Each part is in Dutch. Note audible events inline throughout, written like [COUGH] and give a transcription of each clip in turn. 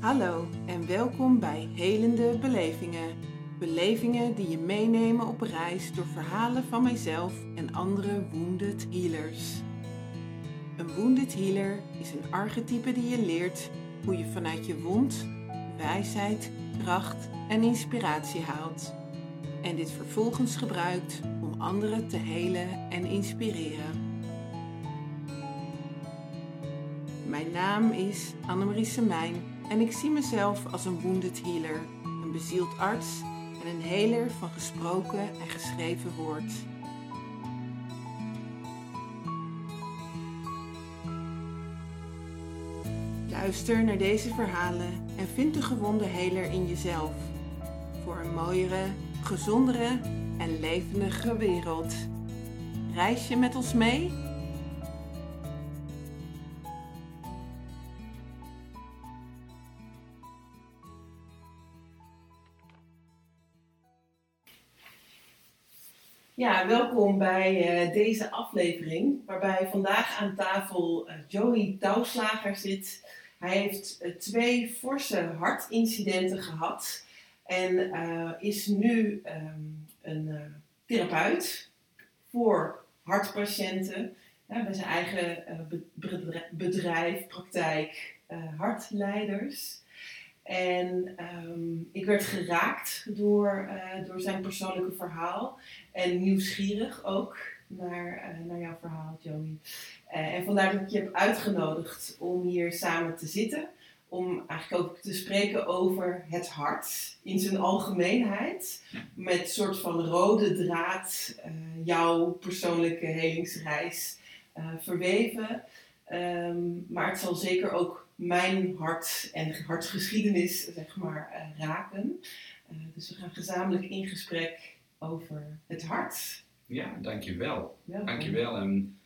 Hallo en welkom bij Helende Belevingen. Belevingen die je meenemen op reis door verhalen van mijzelf en andere wounded healers. Een wounded healer is een archetype die je leert hoe je vanuit je wond wijsheid, kracht en inspiratie haalt. En dit vervolgens gebruikt om anderen te helen en inspireren. Mijn naam is Annemarie Semijn en ik zie mezelf als een wounded healer, een bezield arts en een heler van gesproken en geschreven woord. Luister naar deze verhalen en vind de gewonde heler in jezelf. Voor een mooiere, gezondere en levendige wereld. Reis je met ons mee? Ja, welkom bij uh, deze aflevering, waarbij vandaag aan tafel uh, Joey Touwslager zit. Hij heeft uh, twee forse hartincidenten gehad en is nu um, een therapeut voor hartpatiënten. bij zijn eigen bedrijf, praktijk, hartleiders. En um, ik werd geraakt door, uh, door zijn persoonlijke verhaal. En nieuwsgierig ook naar, uh, naar jouw verhaal, Joey. Uh, en vandaar dat ik je heb uitgenodigd om hier samen te zitten. Om eigenlijk ook te spreken over het hart in zijn algemeenheid. Met soort van rode draad jouw persoonlijke helingsreis verweven. Um, maar het zal zeker ook mijn hart en hartgeschiedenis zeg maar, uh, raken. Uh, dus we gaan gezamenlijk in gesprek over het hart. Ja, dankjewel. Welkom. Dankjewel. En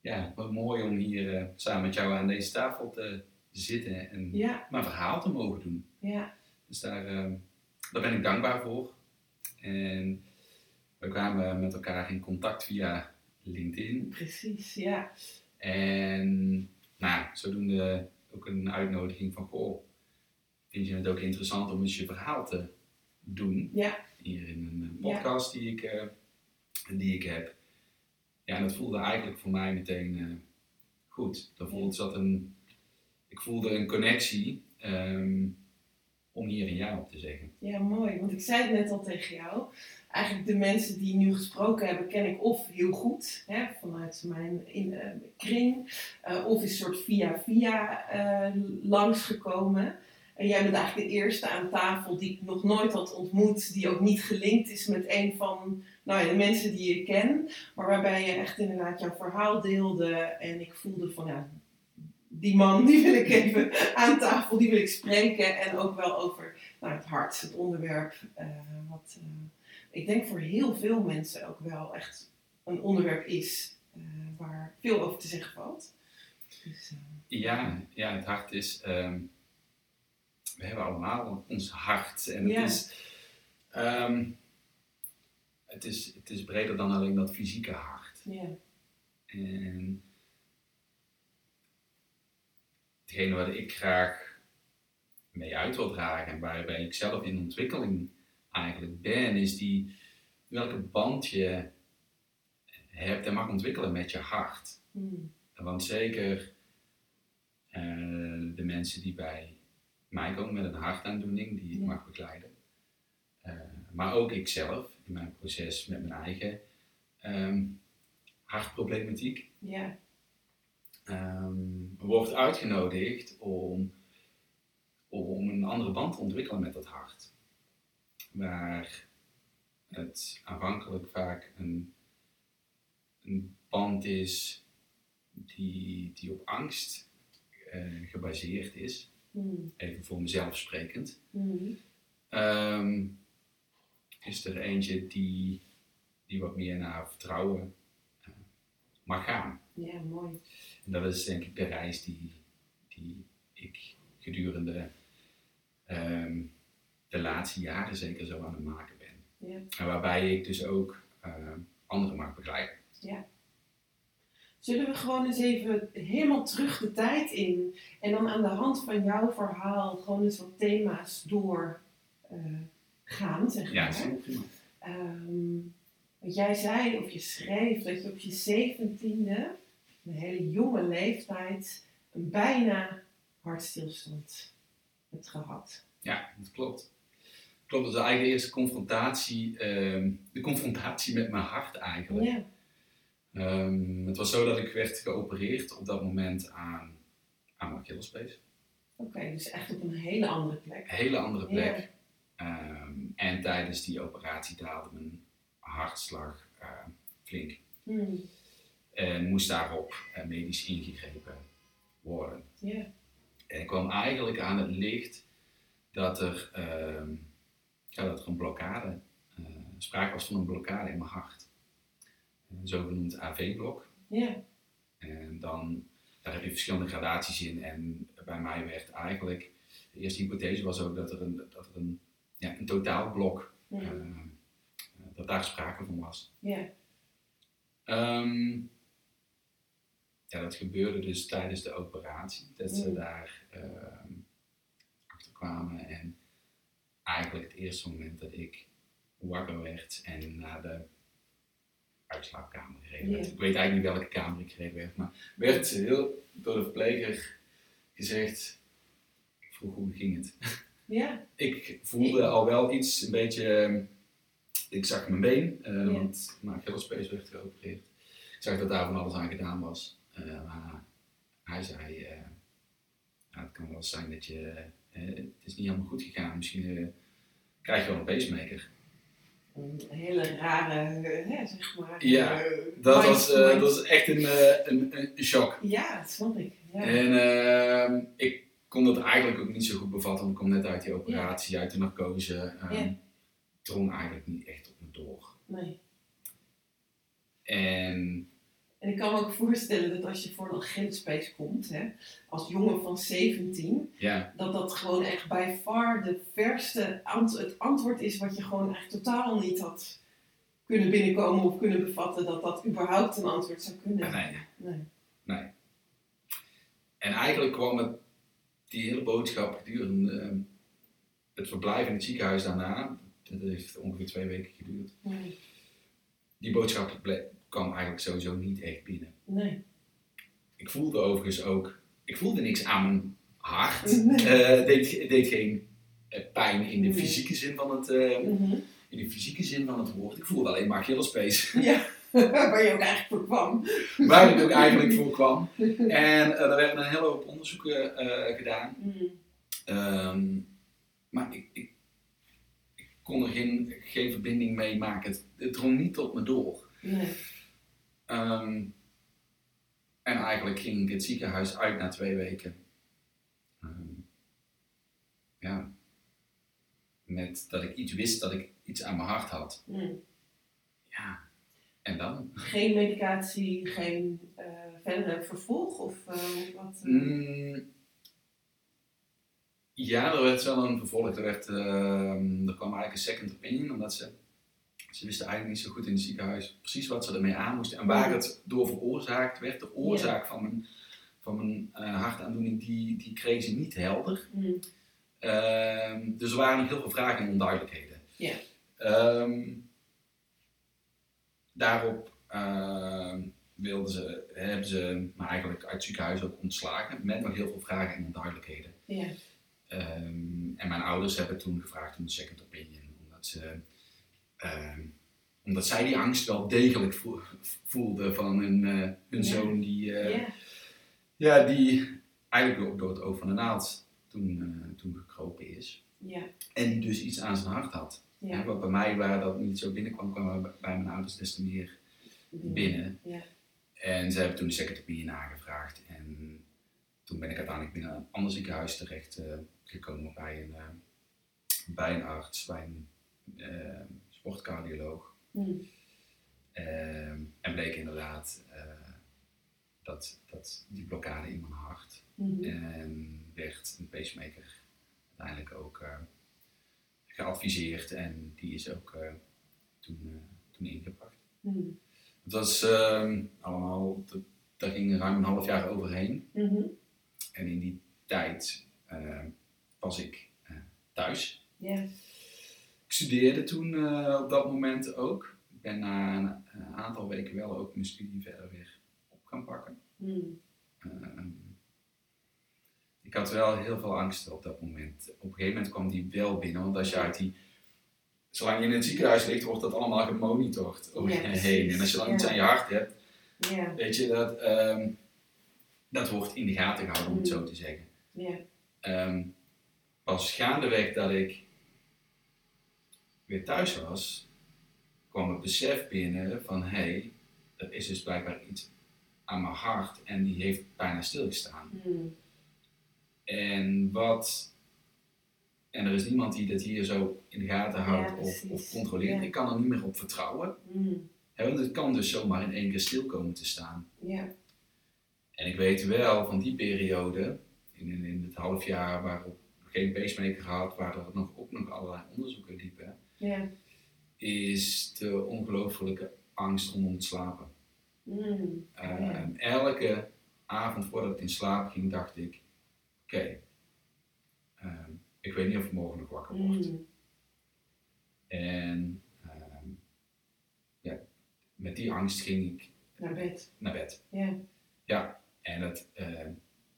ja, wat mooi om hier uh, samen met jou aan deze tafel te zitten en ja. mijn verhaal te mogen doen. Ja. Dus daar, daar ben ik dankbaar voor. En we kwamen met elkaar in contact via LinkedIn. Precies, ja. En nou, zodoende ook een uitnodiging van, goh, vind je het ook interessant om eens je verhaal te doen? Ja. Hier in een podcast die, ik, uh, die ik heb. Ja, en dat voelde eigenlijk voor mij meteen uh, goed. Dat voelde, zat een, ik voelde een connectie um, om hier een ja op te zeggen. Ja, mooi. Want ik zei het net al tegen jou eigenlijk de mensen die nu gesproken hebben, ken ik of heel goed, hè, vanuit mijn in, uh, kring, uh, of is soort via-via uh, langsgekomen. En jij bent eigenlijk de eerste aan tafel die ik nog nooit had ontmoet, die ook niet gelinkt is met een van nou ja, de mensen die je ken, maar waarbij je echt inderdaad jouw verhaal deelde en ik voelde van ja, die man die wil ik even aan tafel, die wil ik spreken en ook wel over nou, het hart, het onderwerp wat ik denk voor heel veel mensen ook wel echt een onderwerp is uh, waar veel over te zeggen valt. Dus, uh... ja, ja, het hart is. Um, we hebben allemaal ons hart. En het, ja. is, um, het, is, het is breder dan alleen dat fysieke hart. Ja. En hetgene wat ik graag mee uit wil dragen en waarbij ik zelf in ontwikkeling eigenlijk ben, is die welke band je hebt en mag ontwikkelen met je hart. Mm. Want zeker uh, de mensen die bij mij komen met een hartaandoening, die ik mag begeleiden. Uh, maar ook ikzelf in mijn proces met mijn eigen um, hartproblematiek. Ja. Um, wordt uitgenodigd om, om een andere band te ontwikkelen met dat hart waar het aanvankelijk vaak een, een band is die, die op angst uh, gebaseerd is. Mm. Even voor mezelf sprekend. Mm. Um, is er eentje die, die wat meer naar vertrouwen uh, mag gaan. Ja, mooi. En dat is denk ik de reis die, die ik gedurende um, de laatste jaren zeker zo aan het maken ben. Ja. En waarbij ik dus ook uh, anderen mag begeleiden. Ja. Zullen we gewoon eens even helemaal terug de tijd in en dan aan de hand van jouw verhaal gewoon eens wat thema's door eh, gaan, zeg Ja, maar. prima. Ehm, want jij zei of je schreef dat je op je zeventiende, een hele jonge leeftijd, een bijna hartstilstand hebt gehad. Ja, dat klopt. Klopt, dat was eigenlijk de eerste confrontatie, ehm, de confrontatie met mijn hart eigenlijk. Ja. Ehm, het was zo dat ik werd geopereerd op dat moment aan, aan mijn. Oké, dus echt op een hele andere plek. Een hele andere plek. Ja. Ehm, en tijdens die operatie daalde mijn hartslag eh, flink. Hmm, En moest daarop eh, medisch ingegrepen worden. Ja. En ik kwam eigenlijk aan het licht dat er, ja, dat er een blokkade, eh, sprake was van een blokkade in mijn hart. Een zogenoemd AV-blok. Ja. En dan, daar heb je verschillende gradaties in. En bij mij werd eigenlijk, de eerste hypothese was ook dat er een, dat er een, ja, een totaalblok, Hmm, eh, dat daar sprake van was. Ja. Ehm, ja, dat gebeurde dus tijdens de operatie. Dat ze Mm. daar ehm achter kwamen. En eigenlijk het eerste moment dat ik wakker werd en naar de uitslaapkamer gereden werd. Ik weet eigenlijk niet welke kamer ik gereden werd, maar werd heel door de verpleger gezegd. Ik vroeg hoe ging het. Ja. Ik voelde al wel iets, een beetje. Ik zag mijn been, eh, Ja. want mijn Achillespees werd geopereerd. Ik zag dat daar van alles aan gedaan was. Eh, maar hij zei: eh, ja, Het kan wel zijn dat je. het is niet helemaal goed gegaan. Misschien krijg je wel een pacemaker. Een hele rare, hè, zeg maar. Ja, eh, Dat was, eh, dat was echt een, eh, een, een, een shock. Ja, dat snap ik. Ja. En ehm, ik kon dat eigenlijk ook niet zo goed bevatten, want ik kom net uit die operatie, uit de narcose. Ja. drong eigenlijk niet echt op me door. Nee. En En ik kan me ook voorstellen dat als je voor een Achillespees komt, hè, als jongen van 17, ja, dat dat gewoon echt bij far de verste ant het antwoord is wat je gewoon echt totaal niet had kunnen binnenkomen of kunnen bevatten dat dat überhaupt een antwoord zou kunnen nee. Nee. Nee. En eigenlijk kwam het, die hele boodschap gedurende ehm, het verblijf in het ziekenhuis daarna, dat heeft ongeveer twee weken geduurd, Nee. die boodschap kwam eigenlijk sowieso niet echt binnen. Nee. Ik voelde overigens ook, ik voelde niks aan mijn hart. Nee. [LAUGHS] Eh, het deed, geen eh, pijn in de Nee. fysieke zin van het, eh, Mhm. in de fysieke zin van het woord. Ik voelde alleen maar Achillespees, [LAUGHS] Ja, [LAUGHS] waar je ook eigenlijk voor kwam. waar ik ook eigenlijk voor kwam. En er werden een hele hoop onderzoeken gedaan. Mhm. Ehm, maar ik, ik, ik kon er geen, geen verbinding mee maken. Het, het drong niet tot me door. Nee. Ehm, en eigenlijk ging ik het ziekenhuis uit na twee weken. Ehm, ja. Met dat ik iets wist dat ik iets aan mijn hart had. Mhm. Ja. En dan? Geen medicatie, geen eh verdere vervolg of eh, wat? eh? Mm, ja, er werd wel een vervolg. Er, werd, ehm, er kwam eigenlijk een second opinion, omdat ze, ze wisten eigenlijk niet zo goed in het ziekenhuis precies wat ze ermee aan moesten en waar het door veroorzaakt werd. De oorzaak van mijn, van mijn eh, hartaandoening, die, die kregen ze niet helder. Mhm. Ehm, dus er waren nog heel veel vragen en onduidelijkheden. Ja. Ehm, daarop ehm, wilden ze, hebben ze me eigenlijk uit het ziekenhuis ook ontslagen met nog heel veel vragen en onduidelijkheden. Ja. En mijn ouders hebben toen gevraagd om een second opinion, omdat, ze, omdat zij die angst wel degelijk voel- voelden van hun, eh, hun zoon die, eh, Ja. die eigenlijk ook door het oog van de naald toen, eh, toen gekropen is. En dus iets aan zijn hart had. Ja. Wat bij mij, waar dat niet zo binnenkwam, kwam bij mijn ouders des te meer binnen. Ja. En ze hebben toen de second opinion aangevraagd. En toen ben ik uiteindelijk binnen een ander ziekenhuis terecht gekomen bij een, bij een arts, bij een eh, sportcardioloog. Mhm. Ehm, en bleek inderdaad eh, dat, dat die blokkade in mijn hart. Mhm. En werd een pacemaker uiteindelijk ook eh, geadviseerd en die is ook eh, toen, toen ingebracht. Mhm. Het was ehm, allemaal daar ging ruim een half jaar overheen. Mhm. En in die tijd was ik thuis. Ik studeerde toen eh, op dat moment ook. Ik ben na een, een aantal weken wel ook mijn studie verder weer op gaan pakken. Mm. Ehm, ik had wel heel veel angst op dat moment. Op een gegeven moment kwam die wel binnen, want als je uit die. Zolang je in het ziekenhuis ligt, wordt dat allemaal gemonitord om Ja, je heen. En als je dan Ja. iets aan je hart hebt, Ja. weet je dat. ehm, dat wordt in de gaten gehouden, om het zo te zeggen. Ja. Ehm, pas gaandeweg dat ik weer thuis was, kwam het besef binnen van hé, hey, er is dus blijkbaar iets aan mijn hart en die heeft bijna stilgestaan. Mm. En wat. En er is niemand die dit hier zo in de gaten houdt Ja, of, of controleert. Ja. Ik kan er niet meer op vertrouwen. Mm. Hè, want het kan dus zomaar in één keer stil komen te staan. Ja. En ik weet wel van die periode, in, in, in het half jaar waarop ik geen pacemaker had, waar er nog, ook nog allerlei onderzoeken liepen, Ja. is de ongelooflijke angst om om te slapen. Mm. Eh. En elke avond voordat ik in slaap ging, dacht ik: oké, ehm, ik weet niet of ik morgen nog wakker word. Mm. En ehm, ja, met die angst ging ik Naar bed. naar bed. Ja. Ja, en dat, ehm,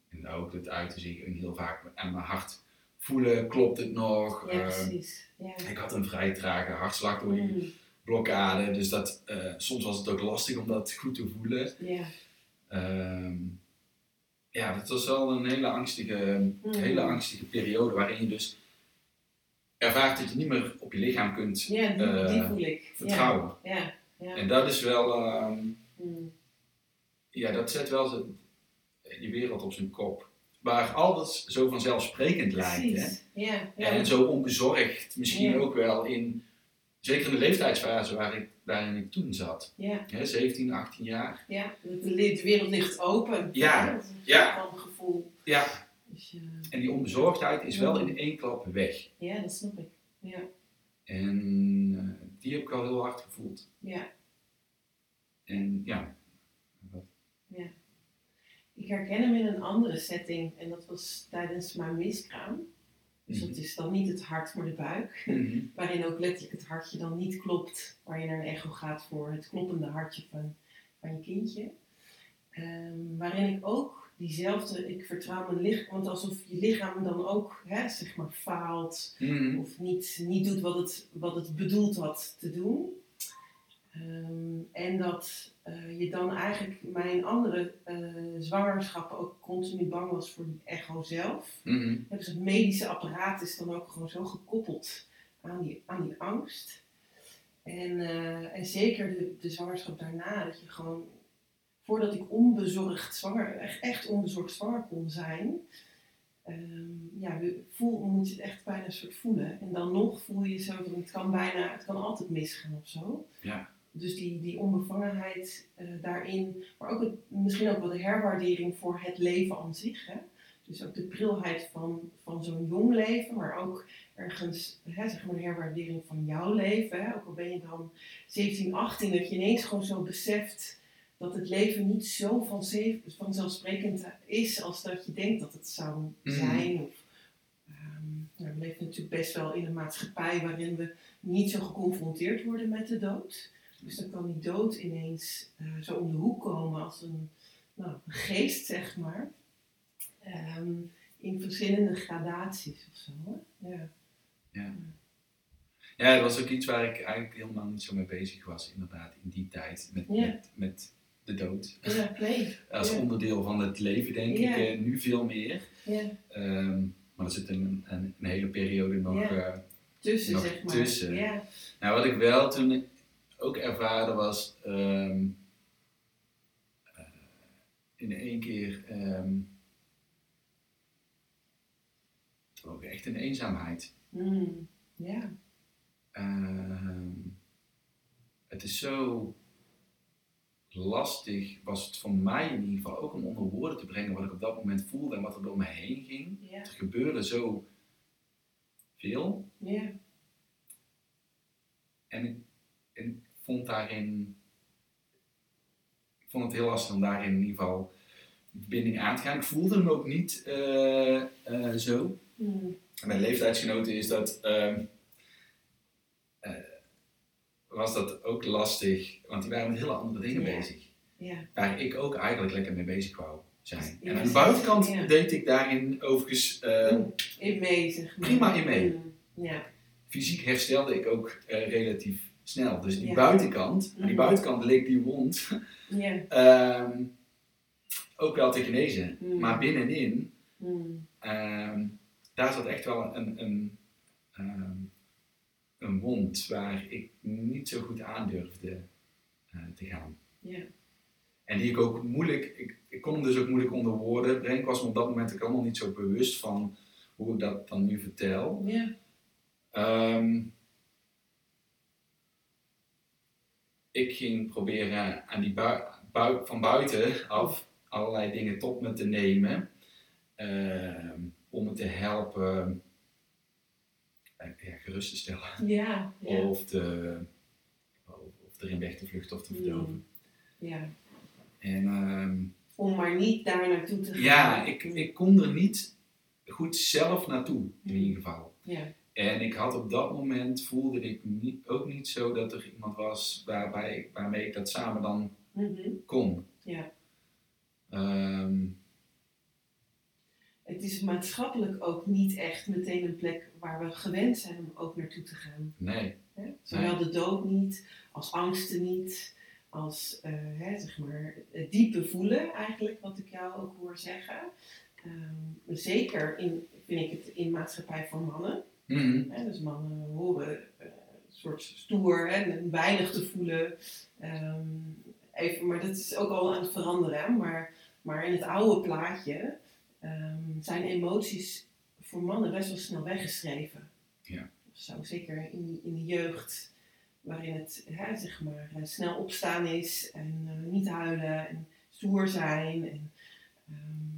en ook dat uitte zich heel vaak aan mijn hart voelen, klopt het nog? Ja, Ehm, precies. Ja. ik had een vrij trage hartslag door die Mm. blokkade, dus dat, eh, soms was het ook lastig om dat goed te voelen. Ja. Ehm, ja, dat was wel een hele angstige, Mm. hele angstige periode waarin je dus ervaart dat je niet meer op je lichaam kunt Ja, die, eh, die voel ik. vertrouwen. Ja. Ja. En dat is wel, ehm, Mm. ja, dat zet wel je wereld op zijn kop. Waar alles zo vanzelfsprekend lijkt. Hè? Ja. Ja. En zo onbezorgd, misschien Ja. ook wel in, zeker in de leeftijdsfase waar ik, waarin ik toen zat. Ja. Hè, 17, 18 jaar. Ja. De, de wereld ligt open. Ja. Ja. van gevoel. Ja, Dus, eh, en die onbezorgdheid is wel in één klap weg. ja, dat snap ik. Ja. En eh, die heb ik al heel hard gevoeld. Ja. En ja, Ik herken hem in een andere setting en dat was tijdens mijn miskraam. Dus dat Mhm. is dan niet het hart, maar de buik. [LAUGHS] Waarin ook letterlijk het hartje dan niet klopt. Waar je naar een echo gaat voor het kloppende hartje van, van je kindje. Ehm, waarin ik ook diezelfde, ik vertrouw mijn lichaam, want alsof je lichaam dan ook hè, zeg maar faalt. Mhm. Of niet, niet doet wat het, wat het bedoeld had te doen. Ehm, en dat eh, je dan eigenlijk mijn andere eh, zwangerschappen ook continu bang was voor die echo zelf. Mhm. Dus het medische apparaat is dan ook gewoon zo gekoppeld aan die, aan die angst. En, eh, en zeker de, de zwangerschap daarna, dat je gewoon, voordat ik onbezorgd zwanger, echt, echt onbezorgd zwanger kon zijn, ehm, ja, voel, moet je het echt bijna een soort voelen. En dan nog voel je zo van, het kan bijna, het kan altijd misgaan of zo. Ja. Dus die, die onbevangenheid eh, daarin, maar ook het, misschien ook wel de herwaardering voor het leven aan zich. Hè? Dus ook de prilheid van, van zo'n jong leven, maar ook ergens hè, zeg maar de herwaardering van jouw leven. Hè? Ook al ben je dan 17, 18, dat je ineens gewoon zo beseft dat het leven niet zo vanzelf, vanzelfsprekend is als dat je denkt dat het zou Mhm. zijn. Of, ehm, nou, we leven natuurlijk best wel in een maatschappij waarin we niet zo geconfronteerd worden met de dood. Dus dan kan die dood ineens eh, zo om de hoek komen als een, nou, een geest, zeg maar. Ehm, in verschillende gradaties of zo. Hè? Ja. Ja, dat was ook iets waar ik eigenlijk helemaal niet zo mee bezig was, inderdaad, in die tijd. Met, Ja. met, met de dood. ja, nee. [LAUGHS] Als Ja. onderdeel van het leven, denk Ja. ik, eh, nu veel meer. Ja. Ehm, maar er zit een, een, een hele periode nog, Ja. eh, Tussen, Nog zeg maar. tussen. Ja. Nou, wat ik wel toen ook ervaarde was ehm, eh, in één keer ehm, ook echt een eenzaamheid. Mm, ja. Ehm, het is zo lastig, was het voor mij in ieder geval ook om onder woorden te brengen wat ik op dat moment voelde en wat er door me heen ging. Ja. Er gebeurde zo veel. Ja. En en vond daarin. Ik vond het heel lastig om daarin in ieder geval verbinding aan te gaan. Ik voelde hem ook niet eh, eh, zo. Mm. Mijn leeftijdsgenoten is dat, ehm, eh, was dat ook lastig, want die waren met hele andere dingen bezig. Ja. Waar ik ook eigenlijk lekker mee bezig wou zijn. Ja, en aan de buitenkant Ja. deed ik daarin overigens, Mm. In mee, zeg maar. prima in mee. Mm. Ja. fysiek herstelde ik ook relatief snel. Dus die Ja. buitenkant, aan die Mhm. buitenkant leek die wond [LAUGHS] ehm, ook wel te genezen. Mm. Maar binnenin, Mm. ehm, daar zat echt wel een, een, ehm, een wond waar ik niet zo goed aan durfde eh, te gaan. En die ik ook moeilijk, ik, ik kon hem dus ook moeilijk onder woorden brengen. Ik was me op dat moment ook allemaal niet zo bewust van hoe ik dat dan nu vertel. Ik ging proberen aan die bui- bui- van buiten af allerlei dingen tot me te nemen. ehm, om me te helpen eh, ja, gerust te stellen. Ja. Ja. Of, te, of, erin weg te vluchten of te verdoven. ja. En ehm, Om maar niet daar naartoe te gaan. ja, ik, ik kon er niet goed zelf naartoe in ieder geval. Ja. En ik had op dat moment, voelde ik niet, ook niet zo dat er iemand was waarbij, waarmee ik dat samen dan Mhm. kon. Ja. Ehm, Het is maatschappelijk ook niet echt meteen een plek waar we gewend zijn om ook naartoe te gaan. nee? Zowel de dood niet, als angsten niet, als hè, zeg maar, het diepe voelen eigenlijk, wat ik jou ook hoor zeggen. Ehm, zeker in, vind ik het in maatschappij voor mannen. Mhm. Hè? Dus mannen horen eh, een soort stoer en weinig te voelen. Ehm, even, maar dat is ook al aan het veranderen. hè. Maar, maar in het oude plaatje ehm, zijn emoties voor mannen best wel snel weggeschreven. Ja. Zo, zeker in, in de jeugd, waarin het hè, zeg maar, eh, snel opstaan is en eh, niet huilen en stoer zijn. En, ehm,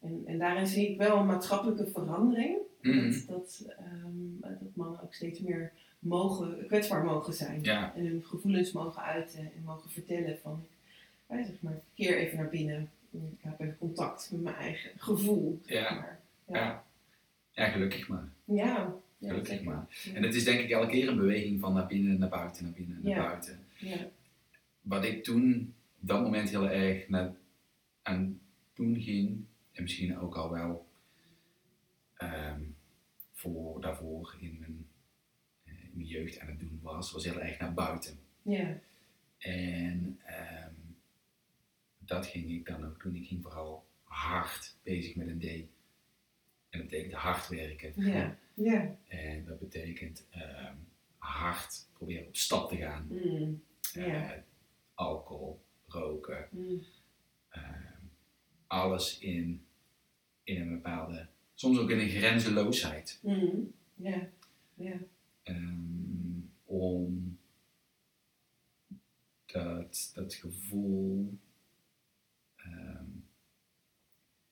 en, en daarin zie ik wel een maatschappelijke verandering. Mhm. Dat, dat, ehm, dat mannen ook steeds meer mogen, kwetsbaar mogen zijn. Ja, En hun gevoelens mogen uiten en mogen vertellen van, ja, zeg maar, keer even naar binnen. Ik heb even contact met mijn eigen gevoel. zeg Ja. maar. ja. ja, gelukkig maar. Ja, Gelukkig maar. Ja. En het is denk ik elke keer een beweging van naar binnen, naar buiten, naar binnen, naar Ja. buiten. Ja. Wat ik toen op dat moment heel erg naar, aan doen ging, en misschien ook al wel ehm, voor, daarvoor in mijn, eh, in mijn jeugd aan het doen was, was heel erg naar buiten. Ja. En ehm, dat ging ik dan ook doen. Ik ging vooral hard bezig met een D. En dat betekent hard werken. Ja. Ja. En dat betekent ehm, hard proberen op stap te gaan. Mm. Ja. Eh, alcohol, roken, Mm. ehm, alles in, in een bepaalde, soms ook in een grenzeloosheid. Mm. Ja. Ja. Ehm, om dat, dat gevoel, ehm,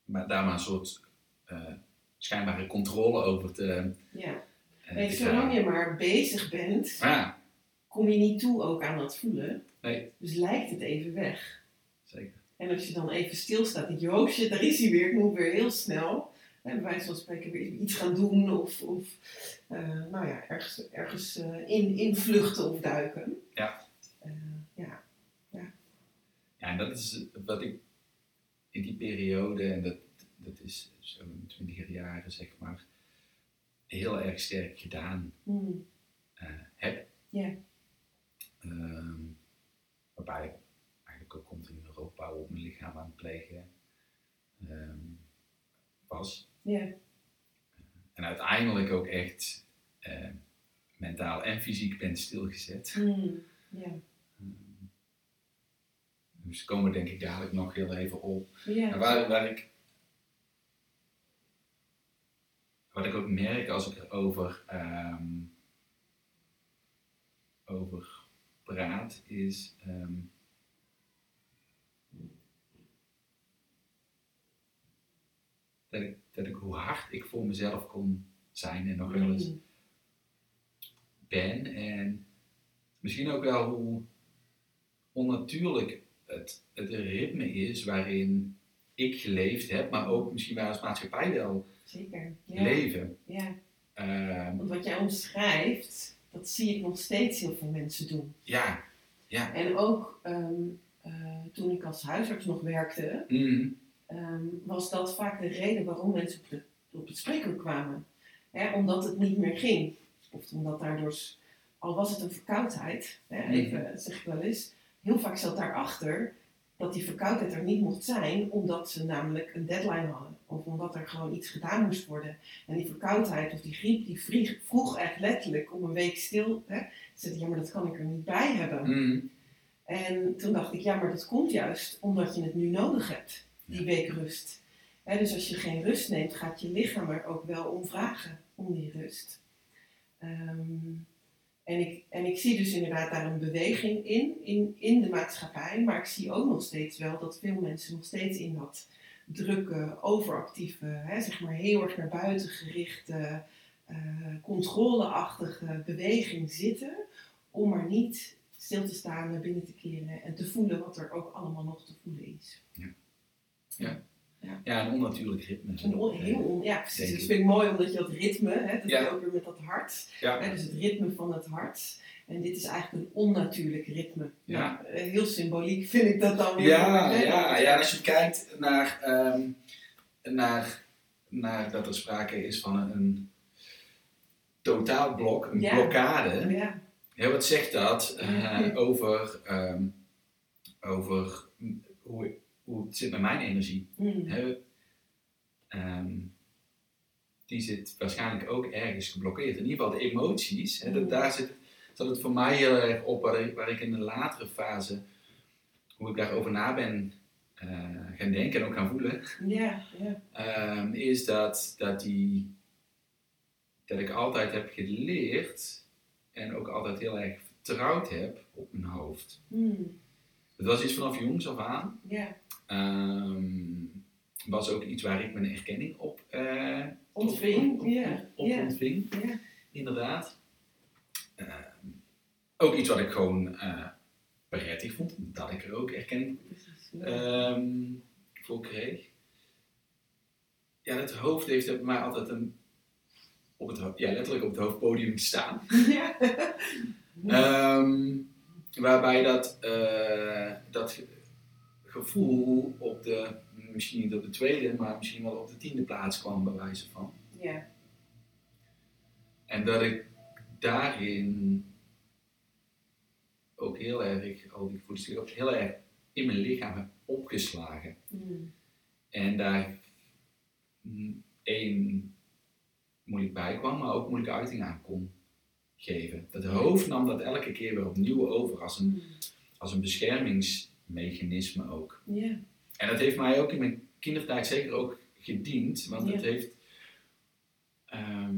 maar daar maar een soort eh, schijnbare controle over te, ja. eh, zolang je maar bezig bent, Ja, kom je niet toe ook aan dat voelen. nee, Dus lijkt het even weg. zeker. En als je dan even stilstaat, denk je, oh shit, daar is hij weer. Ik moet weer heel snel, hè, bij wijze van spreken, weer iets gaan doen. Of, of eh, nou ja, ergens, ergens eh, in, in vluchten of duiken. Ja. Eh, ja. Ja, en dat is wat ik in die periode, en dat, dat is zo'n twintiger jaren zeg maar, heel erg sterk gedaan Hmm. heb. Ja. Ehm, waarbij eigenlijk ook continu rookbouw op mijn lichaam aan het plegen ehm, was. Ja. En uiteindelijk ook echt eh, mentaal en fysiek ben stilgezet. Ja. Ehm, dus komen denk ik dadelijk nog heel even op. En waar, waar ik. Wat ik ook merk als ik erover ehm, over praat, is. ehm, dat, ik, dat ik hoe hard ik voor mezelf kon zijn en nog wel eens Hmm. ben. En misschien ook wel hoe onnatuurlijk het, het ritme is waarin ik geleefd heb, maar ook misschien wij als maatschappij wel Zeker. Ja. leven. ja. Ehm, Want wat jij omschrijft, dat zie ik nog steeds heel veel mensen doen. ja, ja. En ook ehm, eh, toen ik als huisarts nog werkte, Mm, ehm, was dat vaak de reden waarom mensen op, de, op het spreekuur kwamen. Hè, omdat het niet meer ging. Of omdat daardoor, al was het een verkoudheid, hè, Mhm. even zeg ik wel eens, heel vaak zat daarachter dat die verkoudheid er niet mocht zijn, omdat ze namelijk een deadline hadden. Of omdat er gewoon iets gedaan moest worden. En die verkoudheid of die griep, die vroeg echt letterlijk om een week stil. Hè. Ze ja, maar dat kan ik er niet bij hebben. mm, En toen dacht ik, ja, maar dat komt juist omdat je het nu nodig hebt, die week rust. Dus als je geen rust neemt, gaat je lichaam er ook wel om vragen, om die rust. Ehm, en, ik, en ik zie dus inderdaad daar een beweging in, in, in de maatschappij, maar ik zie ook nog steeds wel dat veel mensen nog steeds in dat drukke, overactieve, zeg maar heel erg naar buiten gerichte, eh, controleachtige beweging zitten, om maar niet stil te staan, naar binnen te keren en te voelen wat er ook allemaal nog te voelen is. Een onnatuurlijk ritme. Een on- heel on- ja, precies. Dat vind ik mooi omdat je dat ritme, hè, dat Ja. je ook weer met dat hart, Ja. hè, dus het ritme van het hart. En dit is eigenlijk een onnatuurlijk ritme. Ja. Nou, eh, heel symboliek vind ik dat dan weer. Ja, ja, ja, als je kijkt naar, ehm, naar, naar dat er sprake is van een, een totaalblok, een Ja. blokkade. Ja, Ja, wat zegt dat [LAUGHS] eh, Ja. over, ehm, over hoe, hoe het zit met mijn energie? mm, Hè? Ehm, die zit waarschijnlijk ook ergens geblokkeerd. In ieder geval de emoties. Hè, dat, Mm. daar zit, zat het voor mij heel erg op, waar ik, waar ik in de latere fase, hoe ik daarover na ben eh, gaan denken en ook gaan voelen, ehm, is dat, dat, die, dat ik altijd heb geleerd en ook altijd heel erg vertrouwd heb op mijn hoofd. mm, Het was iets vanaf jongs af aan. ja. Ehm, was ook iets waar ik mijn erkenning op, eh, Ontving, op, op, ja, op- ontving, inderdaad. Ehm, ook iets wat ik gewoon eh prettig vond, dat ik er ook erkenning ehm, voor kreeg. Ja, het hoofd heeft bij mij altijd een, op het, ja, letterlijk op het hoofdpodium gestaan. [LAUGHS] ja. Ehm, waarbij dat, eh, dat gevoel op de, misschien niet op de tweede, maar misschien wel op de tiende plaats kwam, bij wijze van. ja. En dat ik daarin ook heel erg, al die voeding, ook heel erg in mijn lichaam heb opgeslagen. Mm, En daar één moeilijk bij kwam, maar ook moeilijke uiting aan kon geven. Dat hoofd nam dat elke keer weer opnieuw over als een, mm, als een beschermingsmechanisme ook. ja. En dat heeft mij ook in mijn kindertijd zeker ook gediend, want het Ja. heeft. ehm,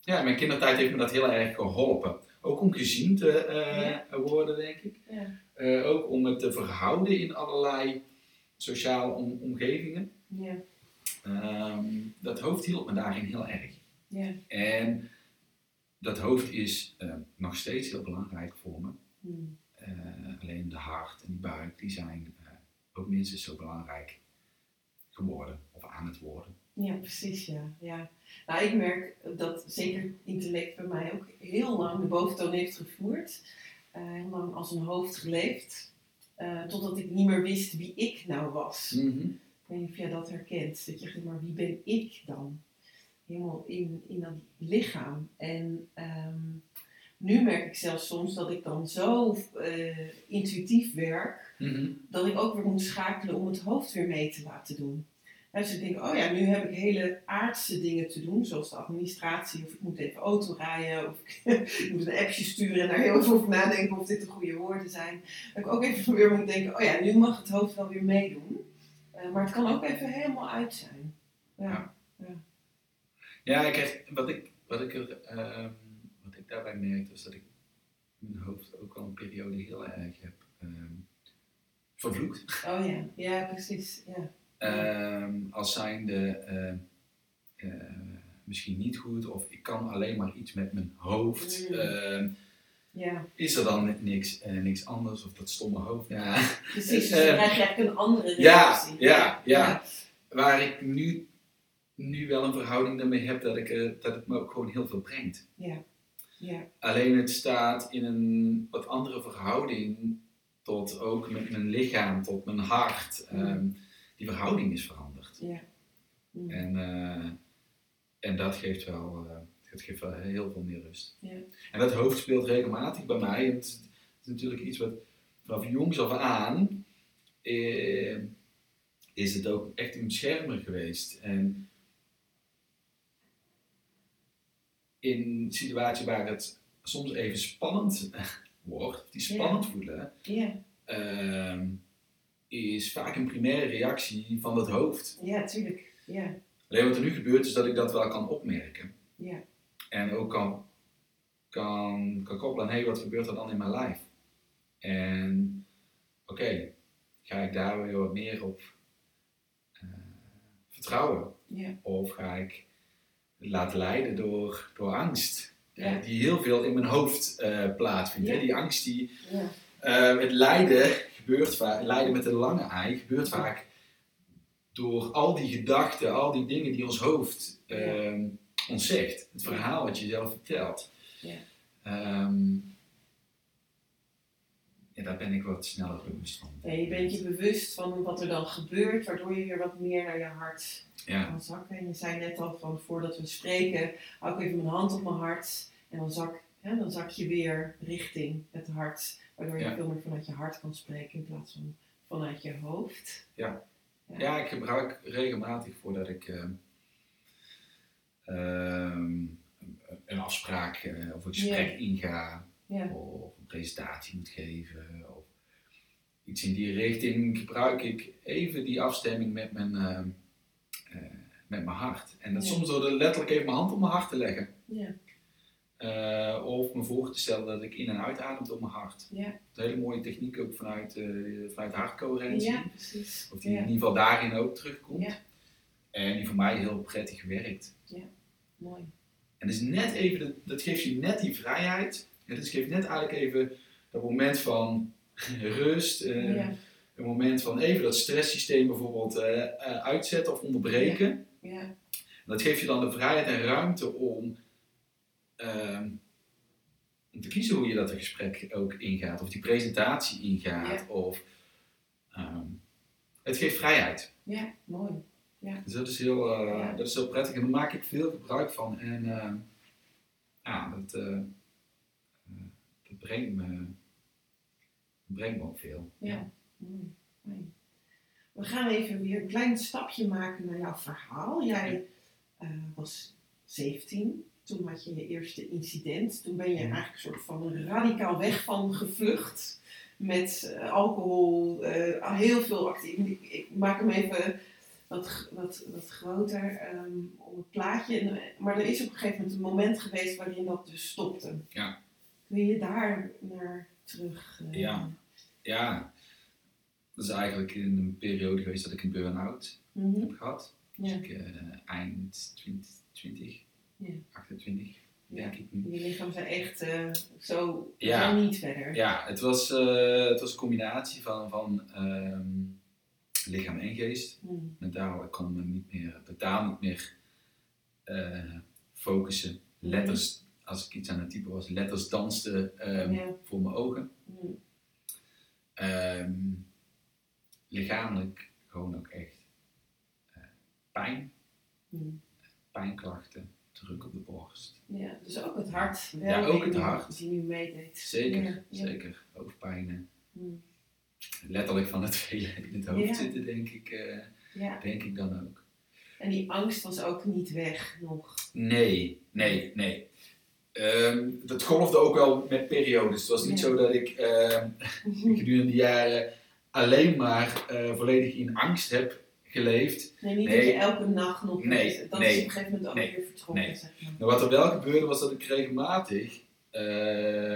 ja, in mijn kindertijd heeft me dat heel erg geholpen. Ook om gezien te eh, worden, denk ik. Ja. Eh, ook om het te verhouden in allerlei sociale om- omgevingen. Ja. Ehm, dat hoofd hielp me daarin heel erg. Ja. En dat hoofd is eh, nog steeds heel belangrijk voor me. Mm, Eh, alleen de hart en die buik, die zijn eh, ook minstens zo belangrijk geworden of aan het worden. Ja, precies, ja. ja. Nou, ik merk dat zeker intellect bij mij ook heel lang de boventoon heeft gevoerd. Eh, heel lang als een hoofd geleefd. Eh, totdat ik niet meer wist wie ik nou was. Ik weet niet of jij dat herkent. Dat je denkt, maar wie ben ik dan? Helemaal in, in dat lichaam. En ehm, nu merk ik zelfs soms dat ik dan zo eh, intuïtief werk Mhm. dat ik ook weer moet schakelen om het hoofd weer mee te laten doen. En dus ik denk, oh ja, nu heb ik hele aardse dingen te doen, zoals de administratie, of ik moet even auto rijden, of [LAUGHS] ik moet een appje sturen en daar heel even over nadenken of dit de goede woorden zijn. Dat ik ook even weer moet denken, oh ja, nu mag het hoofd wel weer meedoen. Eh, maar het kan ook even helemaal uit zijn. Ja. Ja, ik krijg, wat, ik, wat, ik er, ik daarbij merkte is dat ik mijn hoofd ook al een periode heel erg heb ehm, vervloekt. Oh ja, ja, precies. Ja. Ehm, als zijnde eh, misschien niet goed of ik kan alleen maar iets met mijn hoofd. Mm. Ja, is er dan niks, eh, niks anders of dat stomme hoofd? Ja. precies. Dus [LAUGHS] dan krijg je eigenlijk een andere ja, reactie. ja, ja. Waar ik nu, nu wel een verhouding daarmee heb dat, ik, dat het me ook gewoon heel veel brengt. Ja, ja, Alleen het staat in een wat andere verhouding tot ook met mijn lichaam, tot mijn hart. Mm. Ehm, die verhouding is veranderd. ja. Mm. En, eh, en dat, geeft wel, eh, dat geeft wel heel veel meer rust. Ja. En dat hoofd speelt regelmatig bij mij. Het, is- het is natuurlijk iets wat vanaf jongs af aan eh, is het ook echt een beschermer geweest. En in situaties waar het soms even spannend wordt, die spannend voelen, Ja, ehm, is vaak een primaire reactie van dat hoofd. ja, tuurlijk. Ja, Alleen wat er nu gebeurt is dat ik dat wel kan opmerken. ja, En ook kan, kan, kan koppelen aan, hé, wat gebeurt er dan in mijn lijf? En oké, ga ik daar weer wat meer op eh, vertrouwen? ja, Of ga ik laten leiden door, door angst? eh, die heel veel in mijn hoofd eh, plaatsvindt. hè? Die angst die, ja. eh, het lijden gebeurt vaak, lijden met een lange ei gebeurt vaak door al die gedachten, al die dingen die ons hoofd ehm, ons zegt. Het verhaal wat je zelf vertelt. Ja. Ja, daar ben ik wat sneller bewust van. Ja, je bent je bewust van wat er dan gebeurt, waardoor je weer wat meer naar je hart Ja, kan zakken. En je zei net al van voordat we spreken, hou ik even mijn hand op mijn hart en dan zak, hè, dan zak je weer richting het hart, waardoor je Ja. veel meer vanuit je hart kan spreken in plaats van vanuit je hoofd. ja, ik gebruik regelmatig voordat ik ehm, ehm, een afspraak eh, of een gesprek inga. Ja, of presentatie moet geven of iets in die richting, gebruik ik even die afstemming met mijn, ehm, eh, met mijn hart. En dat Ja. soms door er letterlijk even mijn hand op mijn hart te leggen. ja, eh, of me voor te stellen dat ik in- en uitadem door mijn hart. ja, Dat is een hele mooie techniek ook vanuit, eh vanuit hartcoherentie. ja, precies. Of die Ja. in ieder geval daarin ook terugkomt. Ja. En die voor mij heel prettig werkt. Mooi. En is net even, dat geeft je net die vrijheid. Dat geeft net eigenlijk even dat moment van rust. eh, Ja, Een moment van even dat stresssysteem bijvoorbeeld eh, eh, uitzetten of onderbreken. ja, En dat geeft je dan de vrijheid en ruimte om, ehm, om te kiezen hoe je dat gesprek ook ingaat. Of die presentatie ingaat. Of, ehm, het geeft vrijheid. ja, mooi. Dus dat is, heel, Ja. dat is heel prettig en daar maak ik veel gebruik van. En eh, ja, dat brengt, me, brengt me ook veel. Ja, mooi. We gaan even weer een klein stapje maken naar jouw verhaal. Jij eh, was 17, toen had je je eerste incident. Toen ben je eigenlijk een soort van radicaal weg van gevlucht. Met eh, alcohol, eh, heel veel actief. Ik, ik maak hem even wat, wat, wat groter ehm, op het plaatje. Maar er is op een gegeven moment een moment geweest waarin dat dus stopte. Ja. Kun je daar naar terug? eh, Ja. Ja, dat is eigenlijk in een periode geweest dat ik een burn-out mhm. heb gehad. Dus Ja. ik, eh, eind 20, 20 Ja. 28, Ja. denk ik nu. Je lichaam zijn echt eh, zo, Ja. zo niet verder. Ja, het was, het was een combinatie van, van ehm, lichaam en geest. Hmm. mentaal, ik kon me niet meer, totaal niet meer focussen. Letters, als ik iets aan het typen was, letters dansten Ja. voor mijn ogen. Hmm. Ehm, lichamelijk gewoon ook echt eh, pijn, pijnklachten, druk op de borst. Ja, dus ook het hart. Ja, ook het hart. Die nu meedeed. Zeker, Ja, ja. zeker. Hoofdpijnen. Letterlijk van het [LAUGHS] vele in het hoofd Ja. zitten, denk ik, eh, Ja, denk ik dan ook. en die angst was ook niet weg nog. Nee, nee, nee. Ehm, dat golfde ook wel met periodes. Het was niet Ja. zo dat ik ehm, [LAUGHS] gedurende de jaren alleen maar eh, volledig in angst heb geleefd. Nee, niet Nee. dat je elke nacht nog... Nee, dat nee, is op een gegeven moment ook nee, weer vertrokken, nee. zeg maar. Wat er wel gebeurde was dat ik regelmatig eh,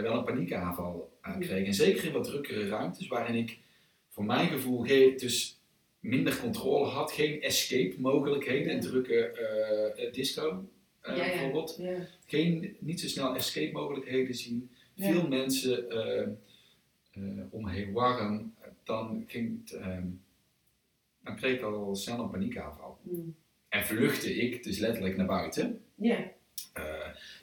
wel een paniekaanval aan kreeg. En zeker in wat drukkere ruimtes waarin ik voor mijn gevoel geen, dus minder controle had. Geen escape mogelijkheden. Ja. drukke eh, disco eh, Ja, ja. bijvoorbeeld. Ja, geen, niet zo snel escape mogelijkheden zien, veel mensen uh, uh, om me heen warm, dan, ging het, ehm, dan kreeg ik al snel een paniekaanval. Mm. En vluchtte ik dus letterlijk naar buiten. Ja.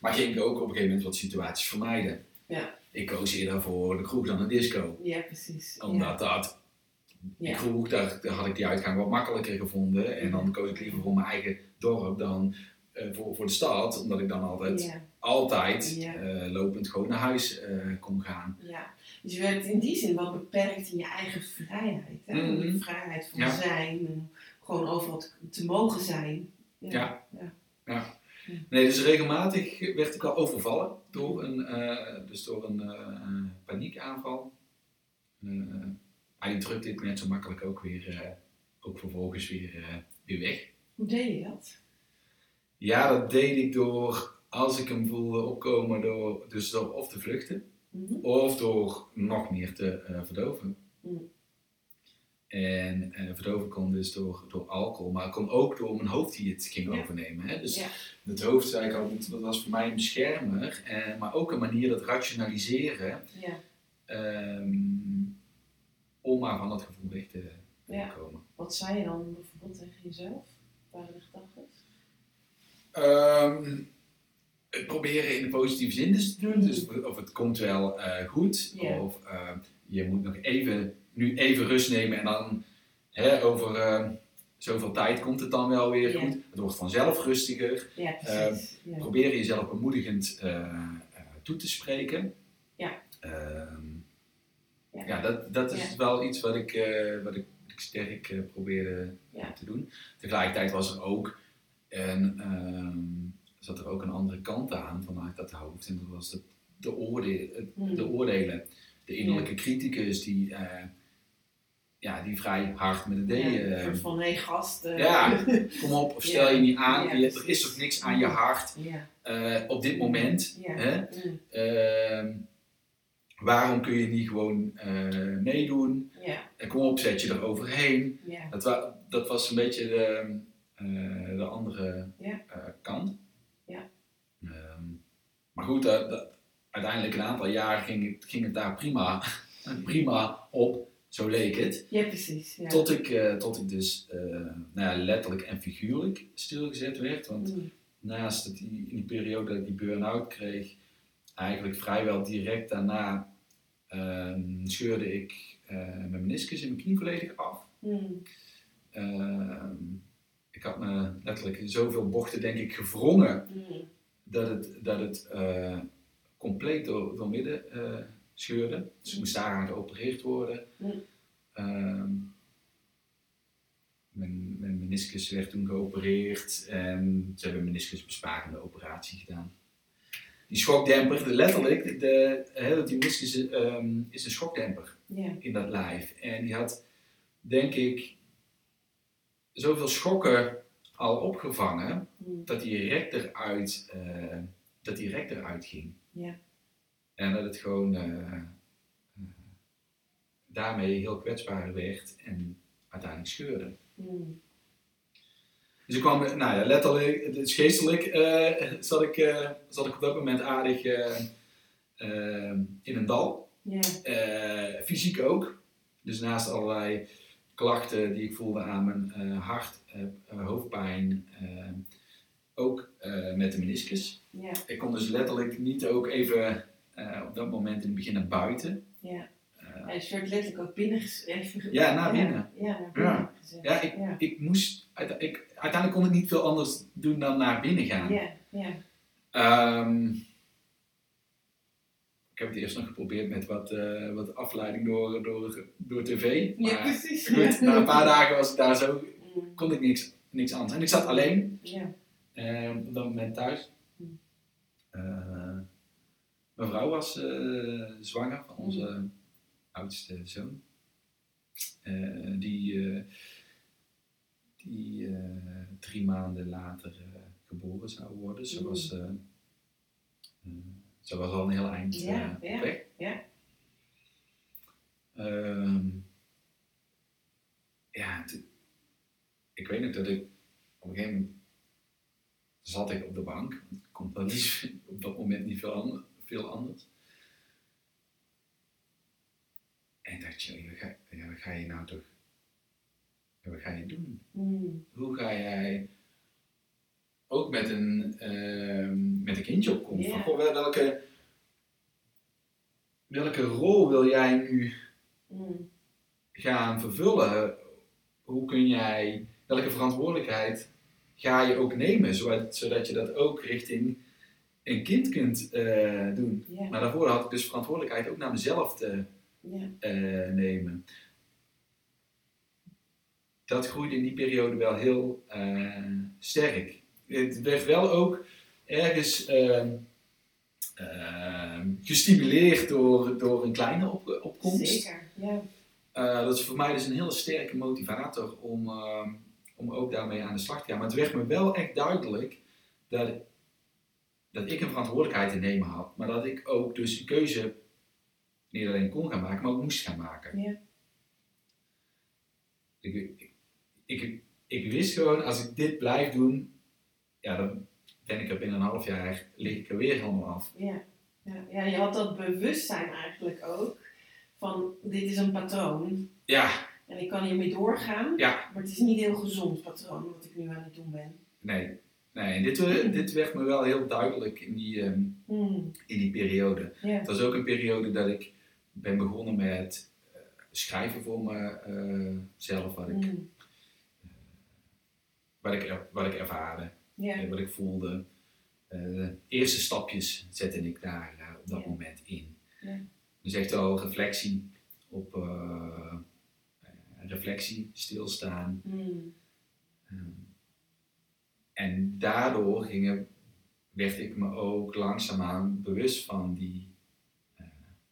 maar ging ik ook op een gegeven moment wat situaties vermijden. Ja. Ik koos eerder voor de kroeg dan een disco. Ja, precies. Omdat dat de kroeg, daar, daar, had ik die uitgang wat makkelijker gevonden. En dan koos ik liever voor mijn eigen dorp dan uh, voor, voor de stad. Omdat ik dan altijd, altijd uh, lopend gewoon naar huis uh, kon gaan. Ja. Dus je werd in die zin wel beperkt in je eigen vrijheid. Hè? Mm -hmm. vrijheid van zijn. Gewoon overal te mogen zijn. Ja. ja. Nee, dus regelmatig werd ik al overvallen door een, dus door een paniekaanval. Die drukte dit net zo makkelijk ook weer, ook vervolgens weer, weer weg. Hoe deed je dat? Ja, dat deed ik door, als ik hem voelde opkomen, door, dus door of te vluchten, mm -hmm. of door nog meer te uh, verdoven. Mm. En verdoven kon dus door, door alcohol, maar kon ook door mijn hoofd die het ging ja. overnemen. Hè? Dus ja. het hoofd, zei ik al, dat was voor mij een beschermer, maar ook een manier dat rationaliseren. Ja. Um, om maar van dat gevoel weg te, komen. Wat zei je dan bijvoorbeeld tegen jezelf? Waren er gedachten? Um, proberen in positieve zin dus te doen. Dus of het komt wel uh, goed, yeah. of uh, je moet nog even, nu even rust nemen en dan hè, over uh, zoveel tijd komt het dan wel weer yeah. goed. Het wordt vanzelf rustiger. Ja, precies. Yeah. Probeer jezelf bemoedigend toe te spreken. Ja. Ja, dat, dat is wel iets wat ik, wat ik, sterk probeerde te doen. Tegelijkertijd was er ook een, um, zat er ook een andere kant aan vanuit dat hoofd. En dat was de, de, oorde mm. de oordelen. De innerlijke criticus die, uh, ja, die vrij hard met de D. van nee gast. ja, [LAUGHS] kom op, of stel je niet aan. je, er is toch niks aan je hart op dit moment. Hè? Ehm, Waarom kun je niet gewoon meedoen? Ja. En kom op, zet je er overheen. Dat, wa dat was een beetje de, uh, de andere ja. uh, kant. Ja. Um, maar goed, uiteindelijk een aantal jaar ging het, ging het daar prima, [LAUGHS] prima op. Zo leek het. Ja, precies. Ja. Tot, ik, tot ik dus nou ja, letterlijk en figuurlijk stilgezet werd. Want mm. naast dat die, in die periode dat ik die burn-out kreeg, eigenlijk vrijwel direct daarna um, scheurde ik uh, mijn meniscus in mijn knie volledig af. Mm. Uh, ik had me letterlijk zoveel bochten, denk ik, gewrongen mm. dat het, dat het uh, compleet door, door midden scheurde. Dus ik moest daaraan geopereerd worden. Mm. Um, mijn, mijn meniscus werd toen geopereerd en ze hebben een meniscusbesparende operatie gedaan die schokdemper, de, letterlijk, de, de, de die meniscus um, is een schokdemper yeah. in dat lijf. En die had, denk ik, zoveel schokken al opgevangen mm. dat die direct eruit, uh, dat die direct eruit ging. Yeah. En dat het gewoon uh, uh, daarmee heel kwetsbaar werd en uiteindelijk scheurde. Mm. Dus ik kwam, nou ja, letterlijk, dus geestelijk uh, zat, ik, uh, zat ik op dat moment aardig uh, in een dal. Yeah. fysiek ook. Dus naast allerlei klachten die ik voelde aan mijn hart, hoofdpijn, ook met de meniscus. Ik kon dus letterlijk niet ook even op dat moment in het begin naar buiten. Ja, je werd letterlijk ook binnen even Ja, naar binnen. Ja, ja naar binnen ja. gezet. Ja, ik, ja. ik moest, ik, uiteindelijk kon ik niet veel anders doen dan naar binnen gaan. Ja, ja. Um, ik heb het eerst nog geprobeerd met wat, uh, wat afleiding door, door, door tv. Maar ja, precies. Goed, na een paar [LAUGHS] dagen was ik daar zo, kon ik niks, niks anders. En ik zat alleen, ja. uh, op dat moment thuis. Mm. Uh, mijn vrouw was zwanger van onze Mm. oudste zoon. Die die drie maanden later geboren zou worden. Ze, Mm. was, dat was al een heel eind ja, uh, ja. Ja. Ehm, ja, ik weet nog dat ik op een gegeven moment zat ik op de bank. Komt niet, [LAUGHS] op dat moment niet veel, veel anders. En ik dacht, wat ga, ja, je nou toch? Wat ga je doen? Mm. Hoe ga jij ook met een, ehm, met een kindje op komst? Ja. Van, goh, wel- welke, welke rol wil jij nu Mm. gaan vervullen? Hoe kun jij, welke verantwoordelijkheid ga je ook nemen, zodat, zodat je dat ook richting een kind kunt eh, doen? Maar daarvoor had ik dus verantwoordelijkheid ook naar mezelf te eh, nemen. Dat groeide in die periode wel heel eh, sterk. Het werd wel ook ergens ehm, ehm, gestimuleerd door, door een kleine op, opkomst. Zeker. Ja. Eh, dat is voor mij dus een hele sterke motivator om, ehm, om ook daarmee aan de slag te gaan. Maar het werd me wel echt duidelijk dat, dat ik een verantwoordelijkheid te nemen had. Maar dat ik ook dus een keuze niet alleen kon gaan maken, maar ook moest gaan maken. Ja. Ik, ik, ik, ik wist gewoon, als ik dit blijf doen, ja, dan ben ik er binnen een half jaar, lig ik er weer helemaal af. Ja. Ja. ja, je had dat bewustzijn eigenlijk ook. Van dit is een patroon. Ja, En ik kan hiermee doorgaan. Ja. Maar het is niet een heel gezond patroon wat ik nu aan het doen ben. nee. Nee, en dit, eh, dit werd me wel heel duidelijk in die, ehm, Mm. in die periode. Ja. Het was ook een periode dat ik ben begonnen met eh, schrijven voor mezelf, wat, ik, Mm. wat, ik, wat ik ervaarde, Ja. wat ik voelde. De eerste stapjes zette ik daar eh, op dat Ja. moment in. Ja. Dus echt wel reflectie op eh, reflectie, stilstaan. Mm. Ehm, en daardoor gingen, werd ik me ook langzaamaan bewust van die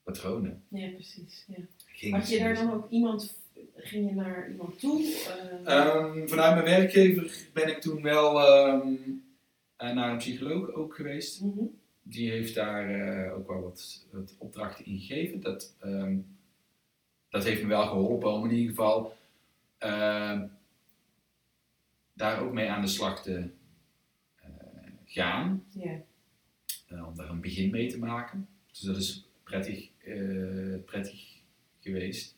patronen. ja, precies. Ja. Had je daar dan ook iemand, ging je naar iemand toe? Eh, Ehm, vanuit mijn werkgever ben ik toen wel ehm, eh, naar een psycholoog ook geweest. mhm. Die heeft daar eh, ook wel wat, wat opdrachten in gegeven. Dat, ehm, dat heeft me wel geholpen om in ieder geval daar ook mee aan de slag te gaan. Om daar een begin mee te maken. Dus dat is prettig, prettig geweest.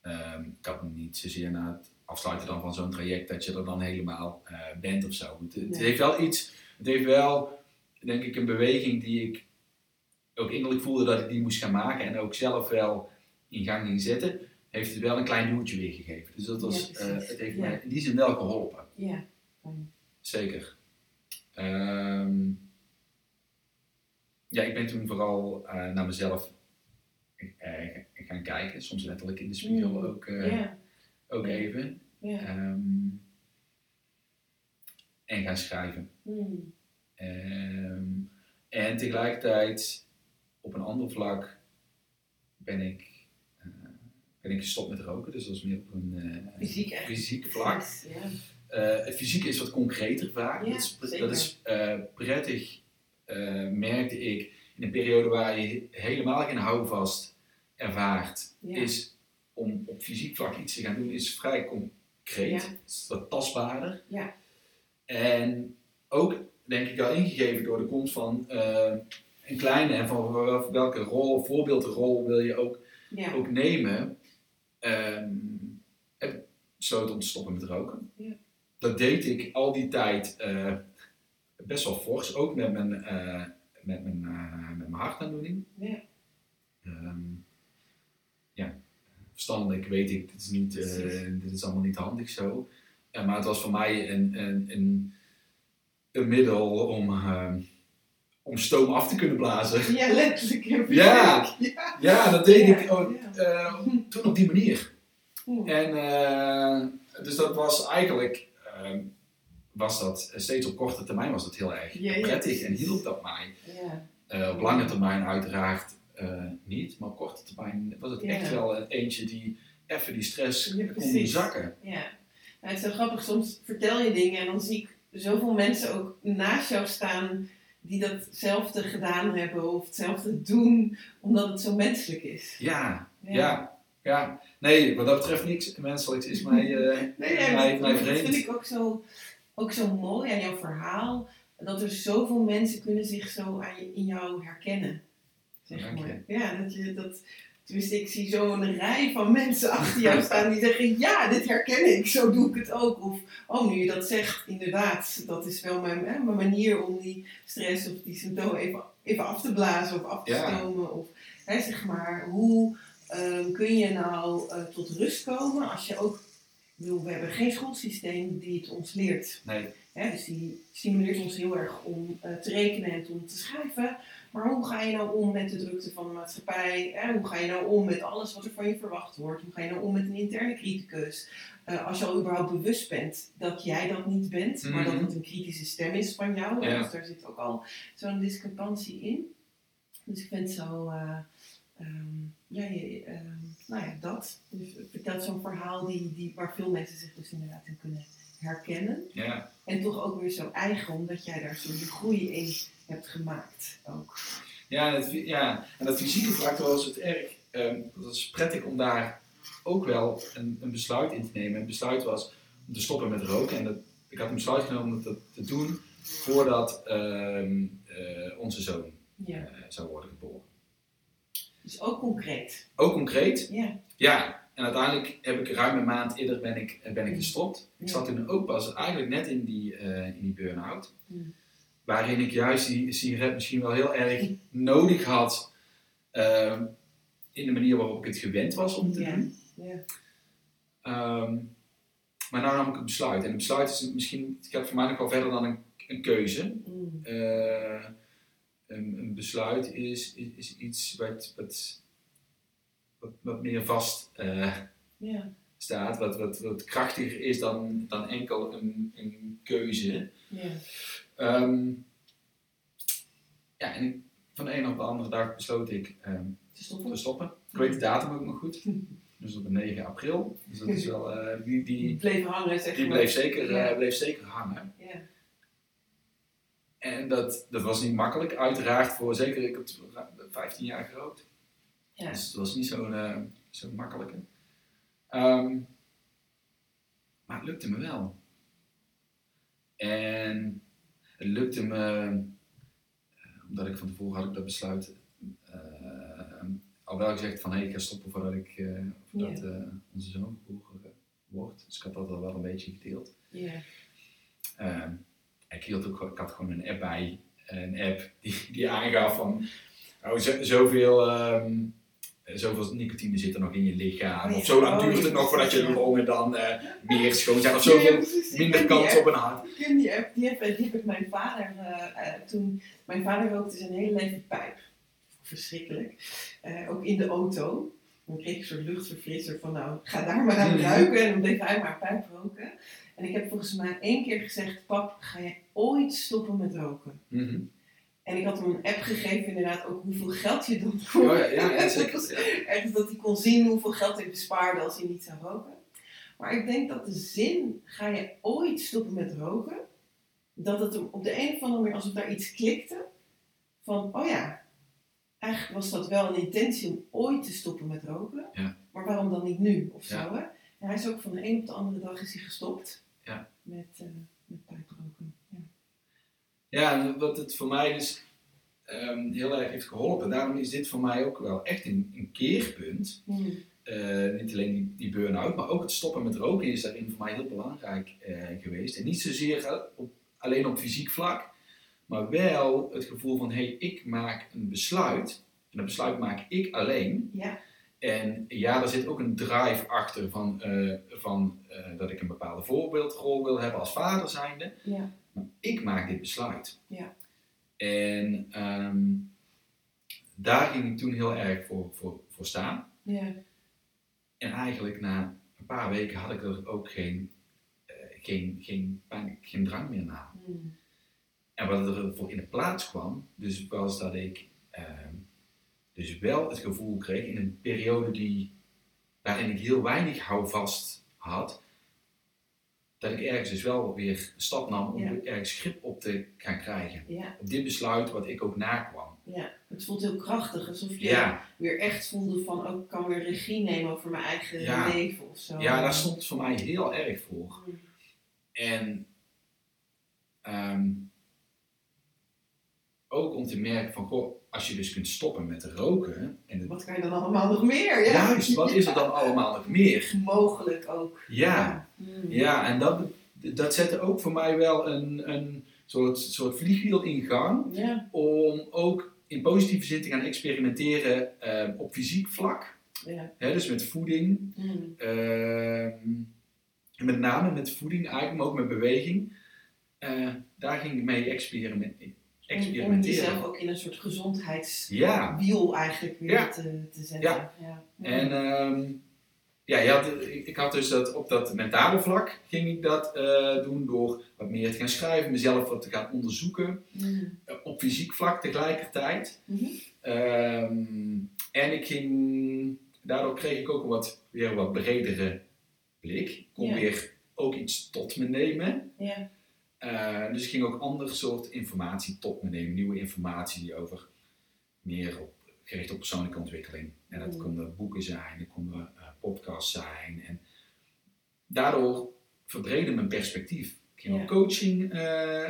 Ehm, ik had niet zozeer na het afsluiten dan van zo'n traject dat je er dan helemaal eh, bent of zo. Het, het Nee. heeft wel iets, het heeft wel, denk ik, een beweging die ik ook innerlijk voelde dat ik die moest gaan maken en ook zelf wel in gang ging zetten, heeft het wel een klein duwtje weer gegeven. Dus dat was, Ja, eh, het heeft Ja. mij in die zin wel geholpen. Ja. Zeker. Ehm, ja, ik ben toen vooral eh, naar mezelf gaan kijken, soms letterlijk in de spiegel Mm. ook, eh, ook even. Ehm, en gaan schrijven. Mm. Ehm, en tegelijkertijd, op een ander vlak, ben ik, eh, ben ik gestopt met roken. Dus dat is meer op een eh, Fysiek fysiek vlak. Ja. Het fysieke is wat concreter vaak. Ja, dat is, dat is prettig, merkte ik, in een periode waar je helemaal geen houvast ervaart, Ja. is om op fysiek vlak iets te gaan doen, is vrij concreet. Ja. is wat tastbaarder. Ja. En ook, denk ik, wel ingegeven door de komst van eh, een kleine en van wel- welke rol, voorbeeldrol wil je ook Ja. ook nemen, ehm heb ik besloten om te stoppen met roken. Ja. Dat deed ik al die tijd eh, best wel fors, ook met mijn, eh, met mijn, met mijn hartaandoening. Ja. Verstandelijk weet ik, dit is, niet, eh, dit is allemaal niet handig zo. Eh, maar het was voor mij een, een, een, een middel om, ehm, om stoom af te kunnen blazen. Ja, letterlijk. Ja. Ja. Ja, dat deed Ja, ik ook, eh, toen op die manier. En dus dat was eigenlijk, was dat steeds op korte termijn was dat heel erg prettig en hielp dat mij. Ja. Op lange termijn uiteraard uh, niet, maar op korte termijn was het Ja. echt wel een eentje die even die stress Ja, kon zakken. Ja. Nou, het is zo grappig, soms vertel je dingen en dan zie ik zoveel mensen ook naast jou staan die datzelfde gedaan hebben of hetzelfde doen, omdat het zo menselijk is. Ja, ja, ja. Nee, wat dat betreft niks menselijks is mij, uh, [LAUGHS] Nee, ja, mij, dat, mij dat vreemd. vind ik ook zo, ook zo mooi aan jouw verhaal. Dat er zoveel mensen kunnen zich zo aan in jou herkennen. Zeg Dank je. maar. Ja, dat je dat Tenminste, ik zie zo'n rij van mensen [LAUGHS] achter jou staan die zeggen: Ja, dit herken ik, zo doe ik het ook. Of, oh, nu je dat zegt, inderdaad, dat is wel mijn, hè, mijn manier om die stress of die symptomen even, even af te blazen of af te Ja. stomen. Of hè, zeg maar, hoe ehm, kun je nou eh, tot rust komen als je ook. bedoel, we hebben geen schoolsysteem die het ons leert. Nee, Hè, dus die stimuleert ons heel erg om eh, te rekenen en om te schrijven. Maar hoe ga je nou om met de drukte van de maatschappij? Hè? Hoe ga je nou om met alles wat er van je verwacht wordt? Hoe ga je nou om met een interne criticus? Eh, als je al überhaupt bewust bent dat jij dat niet bent, maar dat Mhm. het een kritische stem is van jou. Ja. Dus daar zit ook al zo'n discrepantie in. Dus ik vind zo, eh, ehm, ja, je, ehm, nou ja, dat. Dus vertelt zo'n verhaal die, die, waar veel mensen zich dus inderdaad in kunnen herkennen. ja. En toch ook weer zo eigen, omdat jij daar zo'n groei in hebt gemaakt ook. Ja, en het, ja, en dat fysieke vlak was het erg. ehm dat is prettig om daar ook wel een, een besluit in te nemen. Het besluit was om te stoppen met roken. En dat, ik had een besluit genomen om dat te doen voordat ehm, eh, onze zoon Ja. eh, zou worden geboren. Dus ook concreet. Ook concreet, Ja. ja. En uiteindelijk heb ik ruim een maand eerder ben ik, ben ik gestopt. Ik zat toen ook pas eigenlijk net in die, eh, in die burn-out. Hmm. Waarin ik juist die sigaret misschien wel heel erg [LAUGHS] nodig had. ehm, in de manier waarop ik het gewend was om te doen. Ja. Ehm, maar nou nam ik het besluit. En het besluit is misschien, het gaat voor mij nog wel verder dan een, een keuze. Mm. Eh, een, een besluit is, is, is iets wat, wat, wat, wat meer vast eh, Ja. staat, wat, wat, wat krachtiger is dan, dan enkel een, een keuze. Ja. Ehm, ja, en van de een op de andere dag besloot ik ehm, Te stoppen? te stoppen. Ik weet de datum ook nog goed. [LAUGHS] Dus op 9 april. Dus dat is wel, eh, die, Die die, bleef hangen, zeg die maar. bleef, zeker, Ja. eh, bleef zeker hangen. Ja. En dat, dat was niet makkelijk, uiteraard, voor zeker, ik heb 15 jaar gerookt. Ja. Dus het was niet zo'n eh, zo'n makkelijke. Ehm, maar het lukte me wel. En het lukte me, eh, omdat ik van tevoren had ik dat besluit eh, al wel gezegd van hé, ik ga stoppen voordat, ik, eh, voordat onze zoon geboren wordt. Dus ik had dat al wel een beetje gedeeld. Ja. Ehm, ik, hield ook, ik had gewoon een app bij, een app die, die aangaf van oh, zo, zoveel, ehm, zoveel nicotine zit er nog in je lichaam. Oh, Of zo lang ja. duurt het nog voordat je Ja. longen dan eh, meer schoon zijn. Of Ja, ja, zoveel. Ik minder kans op een hart. Die app, die heb, die ik mijn vader eh, eh, toen. Mijn vader rookte zijn hele leven pijp. Verschrikkelijk. Eh, ook in de auto. Dan kreeg ik een soort luchtverfrisser van nou, ga daar maar aan Mhm. ruiken. En dan bleef hij maar pijp roken. En ik heb volgens mij één keer gezegd, pap, ga je ooit stoppen met roken? Mhm. En ik had hem een app gegeven, inderdaad, ook hoeveel geld je dan kon. Oh ja, ja, [LAUGHS] ja, Dat zeker. was Ja. Echt dat hij kon zien hoeveel geld hij bespaarde als hij niet zou roken. Maar ik denk dat de zin, ga je ooit stoppen met roken? Dat het hem op de een of andere manier, alsof daar iets klikte. Van, oh ja, eigenlijk was dat wel een intentie om ooit te stoppen met roken. Ja. Maar waarom dan niet nu? Of zo, hè? En hij is ook van de een op de andere dag is hij gestopt. Ja. Met, eh met pijproken. Ja. Wat het voor mij dus ehm, heel erg heeft geholpen. Daarom is dit voor mij ook wel echt een, een keerpunt. Hmm. Eh, niet alleen die, die burn-out, maar ook het stoppen met roken is daarin voor mij heel belangrijk eh, geweest. En niet zozeer op, alleen op fysiek vlak, maar wel het gevoel van: hé, hey, ik maak een besluit. En dat besluit maak ik alleen. Ja. En ja, daar zit ook een drive achter van, eh, van dat ik een bepaalde voorbeeldrol wil hebben als vader zijnde. Ja. Ik maak dit besluit. Ja. En ehm, daar ging ik toen heel erg voor, voor, voor staan. Ja. En eigenlijk na een paar weken had ik er ook geen, eh, geen, geen, geen drang meer naar. Hmm. En wat er voor in de plaats kwam, dus was dat ik ehm, dus wel het gevoel kreeg in een periode die, waarin ik heel weinig houvast had, dat ik ergens dus wel weer een stap nam om Ja. er ergens grip op te gaan krijgen. Ja. Op dit besluit wat ik ook nakwam. Ja, het voelt heel krachtig, alsof je Ja, weer echt voelde van, ook ik kan weer regie nemen over mijn eigen leven of zo. ja, daar stond het voor mij heel erg voor. En ehm, ook om te merken van, goh, als je dus kunt stoppen met roken. En het, Wat kan je dan allemaal nog meer? Ja? juist, wat is er dan allemaal nog meer? Mogelijk ook. Ja, Hmm. ja en dat, dat zette ook voor mij wel een, een soort, soort vliegwiel in gang. Ja. Om ook in positieve zin te gaan experimenteren eh, op fysiek vlak. Ja. Hè, dus met voeding. Hmm. Ehm, met name met voeding, eigenlijk, maar ook met beweging. Eh, daar ging ik mee experiment- Experimenteren. jezelf ook in een soort gezondheidswiel Ja, eigenlijk weer Ja. te, te zetten. Ja. Ja. en ehm, ja, je had, ik ik had dus dat op dat mentale vlak ging ik dat eh, doen door wat meer te gaan schrijven, mezelf wat te gaan onderzoeken. Hmm. Eh, op fysiek vlak tegelijkertijd. Mhm. Ehm, en ik ging, daardoor kreeg ik ook een wat, weer een wat bredere blik. Ik kon weer ook iets tot me nemen. Eh, dus ik ging ook ander soort informatie tot me nemen. Nieuwe informatie die over meer op, gericht op persoonlijke ontwikkeling. En dat Mm. konden boeken zijn, dat konden eh, podcasts zijn. En daardoor verbreedde mijn perspectief. Ik ging Ja. ook coaching eh,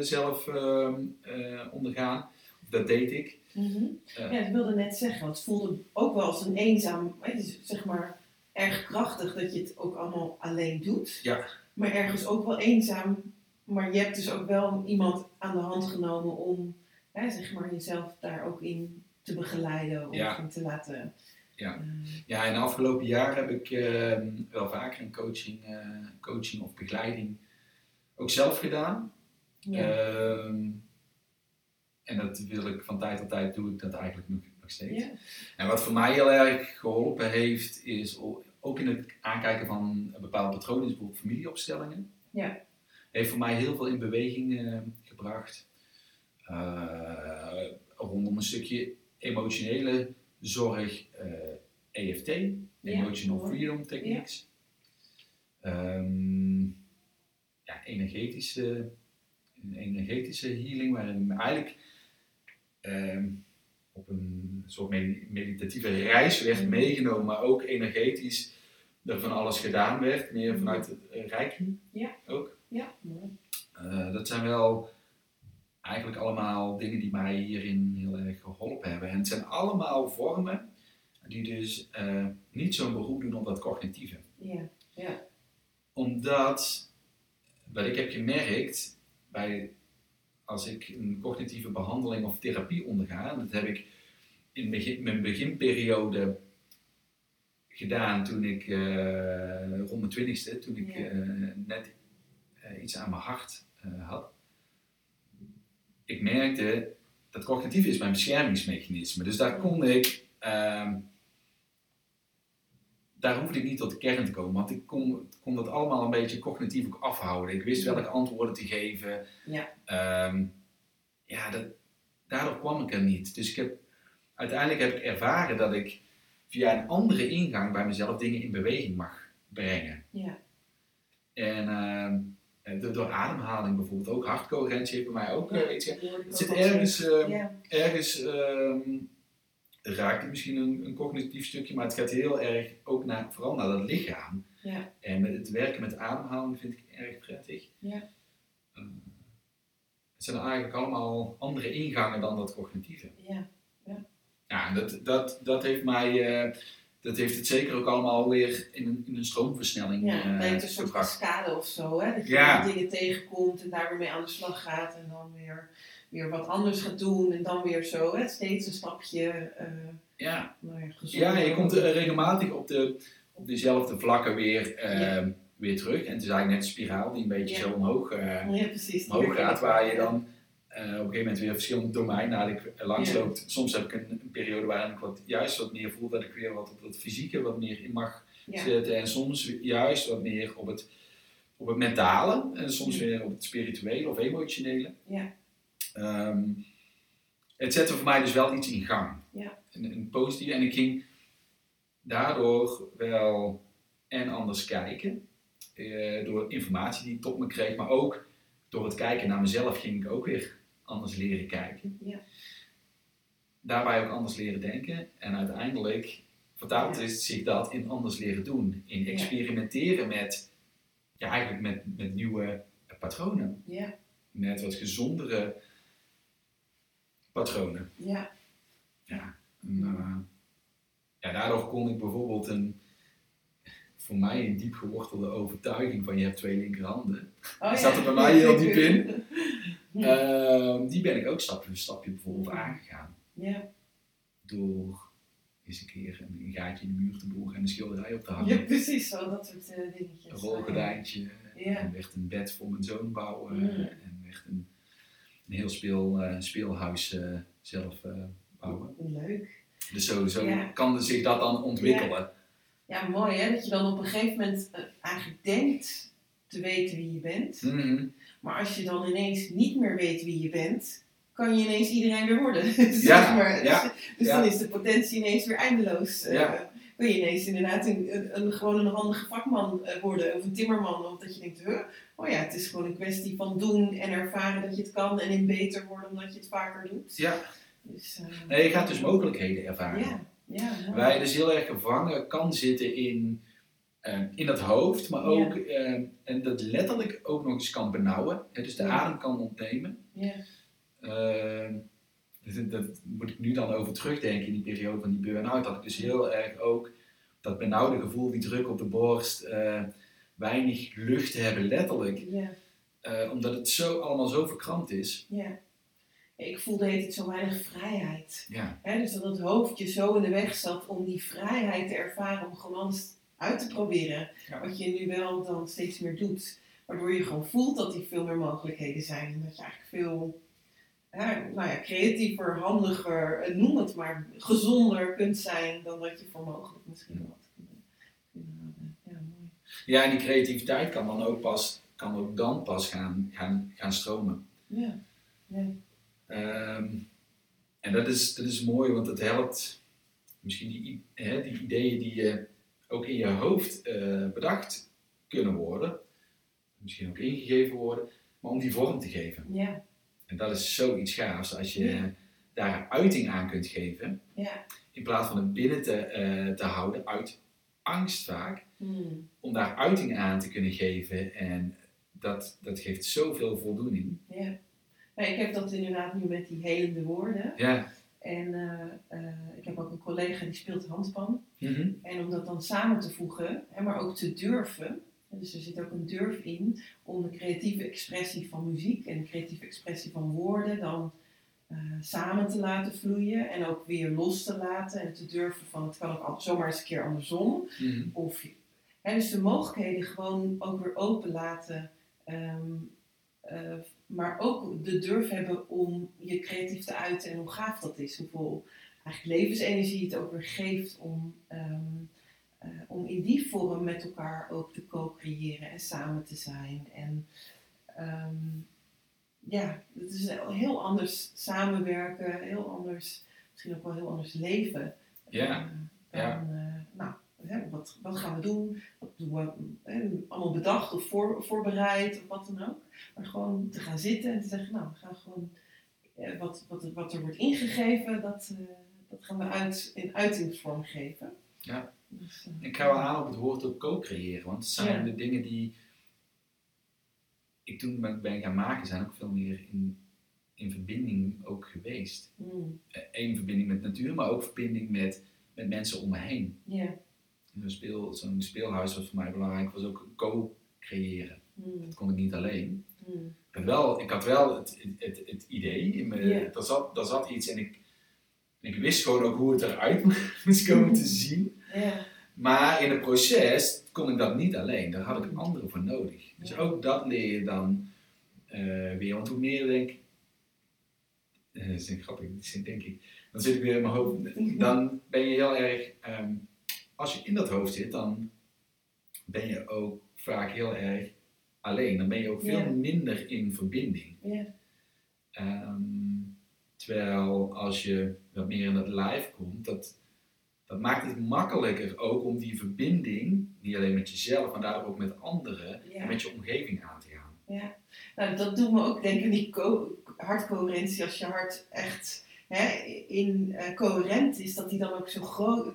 zelf ehm, eh, ondergaan. Dat deed ik. Mhm. Eh. ja, ik wilde net zeggen, want het voelde ook wel als een eenzaam, het is zeg maar erg krachtig dat je het ook allemaal alleen doet. Ja. Maar ergens ook wel eenzaam. Maar je hebt dus ook wel iemand aan de hand genomen om hè, zeg maar, jezelf daar ook in te begeleiden of Ja. in te laten. Ja. eh, Ja, in de afgelopen jaar heb ik ehm, wel vaker een coaching, eh, coaching of begeleiding ook zelf gedaan. ja. Ehm, en dat wil ik van tijd tot tijd doe ik dat eigenlijk nog, nog steeds. ja. En wat voor mij heel erg geholpen heeft, is ook in het aankijken van bepaalde patronen, is bijvoorbeeld familieopstellingen. Ja. Heeft voor mij heel veel in beweging eh, gebracht. Eh, rondom een stukje emotionele zorg, eh, EFT, Emotional. Freedom Techniques. Ehm, ja, energetische, een energetische healing, waarin eigenlijk ehm, op een soort med- meditatieve reis werd meegenomen, maar ook energetisch er van alles gedaan werd, meer vanuit het Reiki Ja. ook. Ja, mooi. Eh, dat zijn wel eigenlijk allemaal dingen die mij hierin heel erg geholpen hebben. En het zijn allemaal vormen die dus eh, niet zo'n beroep doen op dat cognitieve. Ja. Omdat, wat ik heb gemerkt, bij, als ik een cognitieve behandeling of therapie onderga, en dat heb ik in begin, mijn beginperiode gedaan toen ik eh, rond mijn twintigste, toen ik Ja. net iets aan mijn hart eh, had. Ik merkte dat cognitief is mijn beschermingsmechanisme. Dus daar kon ik, ehm, daar hoefde ik niet tot de kern te komen, want ik kon, kon dat allemaal een beetje cognitief ook afhouden. Ik wist welke antwoorden te geven. Ja. Ehm, ja, dat, daardoor kwam ik er niet. Dus ik heb, uiteindelijk heb ik ervaren dat ik via een andere ingang bij mezelf dingen in beweging mag brengen. Ja. En ehm, en door, door ademhaling bijvoorbeeld ook, hartcoherentie heeft bij mij ook eh, iets. Het zit ergens, Ja. ergens ehm, raakt het misschien een, een cognitief stukje, maar het gaat heel erg ook naar, vooral naar dat lichaam. Ja. En met het werken met ademhaling vind ik erg prettig. Ja. Ehm, het zijn eigenlijk allemaal andere ingangen dan dat cognitieve. Ja. Ja, en dat, dat, dat heeft mij, eh, dat heeft het zeker ook allemaal weer in een, in een stroomversnelling Ja, het eh, lijkt een soort cascade of zo, hè? Dat je Ja. dingen tegenkomt en daar weer mee aan de slag gaat en dan weer, weer wat anders gaat doen en dan weer zo, hè? Steeds een stapje eh Ja, ja, je komt eh, regelmatig op, de, op dezelfde vlakken weer, Ja. weer terug. En het is eigenlijk net een spiraal die een beetje Ja. zo omhoog, omhoog gaat, waar je dan op een gegeven moment weer verschillende domeinen eigenlijk langs Ja. loopt. Soms heb ik een, een periode waarin ik wat, juist wat meer voel dat ik weer wat op het fysieke wat meer in mag Ja. zitten. En soms juist wat meer op het, op het mentale en soms weer op het spirituele of emotionele. Ja. Ehm, het zette voor mij dus wel iets in gang. Ja. Een, een positieve. En ik ging daardoor wel en anders kijken. eh, door informatie die ik tot me kreeg, maar ook door het kijken naar mezelf ging ik ook weer anders leren kijken. Ja. Daarbij ook anders leren denken. En uiteindelijk vertaalt Ja. zich dat in anders leren doen. In Ja. experimenteren met, ja, eigenlijk met, met nieuwe patronen Ja. met wat gezondere patronen. Ja. Ja, en, uh, ja, daardoor kon ik bijvoorbeeld een, voor mij een diep gewortelde overtuiging van je hebt twee linkerhanden. Oh, ja. [LAUGHS] zat er bij mij heel diep in. [LAUGHS] Uh, die ben ik ook stapje voor stapje bijvoorbeeld aangegaan. Ja. Door eens een keer een, een gaatje in de muur te boren en een schilderij op te hangen. Ja, precies, zo dat soort uh, dingetjes. Een rolgordijntje. Ja. En werd een bed voor mijn zoon bouwen. En werd een, een heel speel, uh, speelhuis uh, zelf bouwen. Leuk. Dus zo, zo Ja. kan zich dat dan ontwikkelen. Ja, mooi hè, dat je dan op een gegeven moment eigenlijk denkt te weten wie je bent. Mhm. Maar als je dan ineens niet meer weet wie je bent, kan je ineens iedereen weer worden. [LAUGHS] Dus Ja, zeg maar. ja, Dus, dus ja. dan is de potentie ineens weer eindeloos. Uh, Ja. Kun je ineens inderdaad een, een, een- gewoon een handige vakman uh, worden of een timmerman. Of dat je denkt, huh? oh ja, het is gewoon een kwestie van doen en ervaren dat je het kan en in beter worden omdat je het vaker doet. Ja. Dus, uh, Nee, je gaat dus mogelijkheden ervaren. Ja, ja. mooi. Waar je dus heel erg gevangen kan zitten in, eh, in het hoofd, maar ook, eh, en dat letterlijk ook nog eens kan benauwen. Hè, dus de Ja. adem kan ontnemen. Ja, Ehm, dat, dat moet ik nu dan over terugdenken in die periode van die burn-out. Dat ik dus heel erg ook dat benauwde gevoel, die druk op de borst, eh, weinig lucht te hebben, letterlijk. ja. Eh, omdat het zo, allemaal zo verkrampt is. Ja. Ik voelde het zo weinig vrijheid. Ja, dus dat het hoofdje zo in de weg zat om die vrijheid te ervaren, om gewoon uit te proberen. Ja. Wat je nu wel dan steeds meer doet. Waardoor je gewoon voelt dat er veel meer mogelijkheden zijn. En dat je eigenlijk veel hè, nou ja, creatiever, handiger, eh, noem het maar, gezonder kunt zijn dan dat je voor mogelijk misschien had. Ja, mooi. ja en die creativiteit kan dan ook pas, kan ook dan pas gaan, gaan, gaan stromen. Ja, ja, Ehm, en dat is, dat is mooi, want het helpt misschien die, hè, die ideeën die je ook in je hoofd eh, bedacht kunnen worden, misschien ook ingegeven worden, maar om die vorm te geven. ja, En dat is zoiets gaafs als je Ja. daar uiting aan kunt geven, ja. in plaats van het binnen te, eh, te houden uit angst vaak, Hmm. om daar uiting aan te kunnen geven. En dat, dat geeft zoveel voldoening. ja. Nou, ik heb dat inderdaad nu met die helende woorden. Ja. En eh, eh, ik heb ook een collega die speelt handpan. Mhm. En om dat dan samen te voegen, hè, maar ook te durven. Dus er zit ook een durf in om de creatieve expressie van muziek en de creatieve expressie van woorden dan eh, samen te laten vloeien. En ook weer los te laten en te durven van het kan ook zomaar eens een keer andersom. Mhm. Of, hè, dus de mogelijkheden gewoon ook weer open laten. eh, maar ook de durf hebben om je creatief te uiten en hoe gaaf dat is. Hoeveel eigenlijk levensenergie het ook weer geeft om, ehm, eh, om in die vorm met elkaar ook te co-creëren en samen te zijn. En ehm, ja, het is een heel anders samenwerken, heel anders, misschien ook wel heel anders leven. Ja, Eh, dan, eh, nou, hè, wat, wat gaan we doen? Wat doen we? allemaal bedacht of voor, voorbereid of wat dan ook. Maar gewoon te gaan zitten en te zeggen, nou, we gaan gewoon eh, wat, wat, wat er wordt ingegeven, dat, eh, dat gaan we uit, in uitingsvorm geven. Ja. Dus, eh, Ik ga wel aan op het woord ook co-creëren, want het zijn Ja. de dingen die ik toen ben, ben gaan maken, zijn ook veel meer in, in verbinding ook geweest. mm, Eén verbinding met natuur, maar ook verbinding met, met mensen om me heen. Ja. Zo'n speel, zo'n speelhuis was voor mij belangrijk, was ook co-creëren. mm, Dat kon ik niet alleen. mm, Ik had wel, ik had wel het, het, het idee, in me, er, zat, er zat iets en ik, ik wist gewoon ook hoe het eruit [LAUGHS] moest komen te zien. Ja. Maar in het proces kon ik dat niet alleen, daar had ik anderen voor nodig. Dus ook dat leer je dan eh, weer. Want hoe meer je denkt, eh, dat is grappig, dat denk ik, dan zit ik weer in mijn hoofd, [LAUGHS] dan ben je heel erg, ehm, als je in dat hoofd zit, dan ben je ook vaak heel erg alleen. Dan ben je ook veel minder in verbinding. Ja. Ehm, terwijl als je wat meer in dat live komt, dat, dat maakt het makkelijker ook om die verbinding, niet alleen met jezelf, maar daardoor ook met anderen en met je omgeving aan te gaan. Ja, nou, dat doet me ook denken aan die co- hartcoherentie. Als je hart echt hè, in eh, coherent is, dat die dan ook zo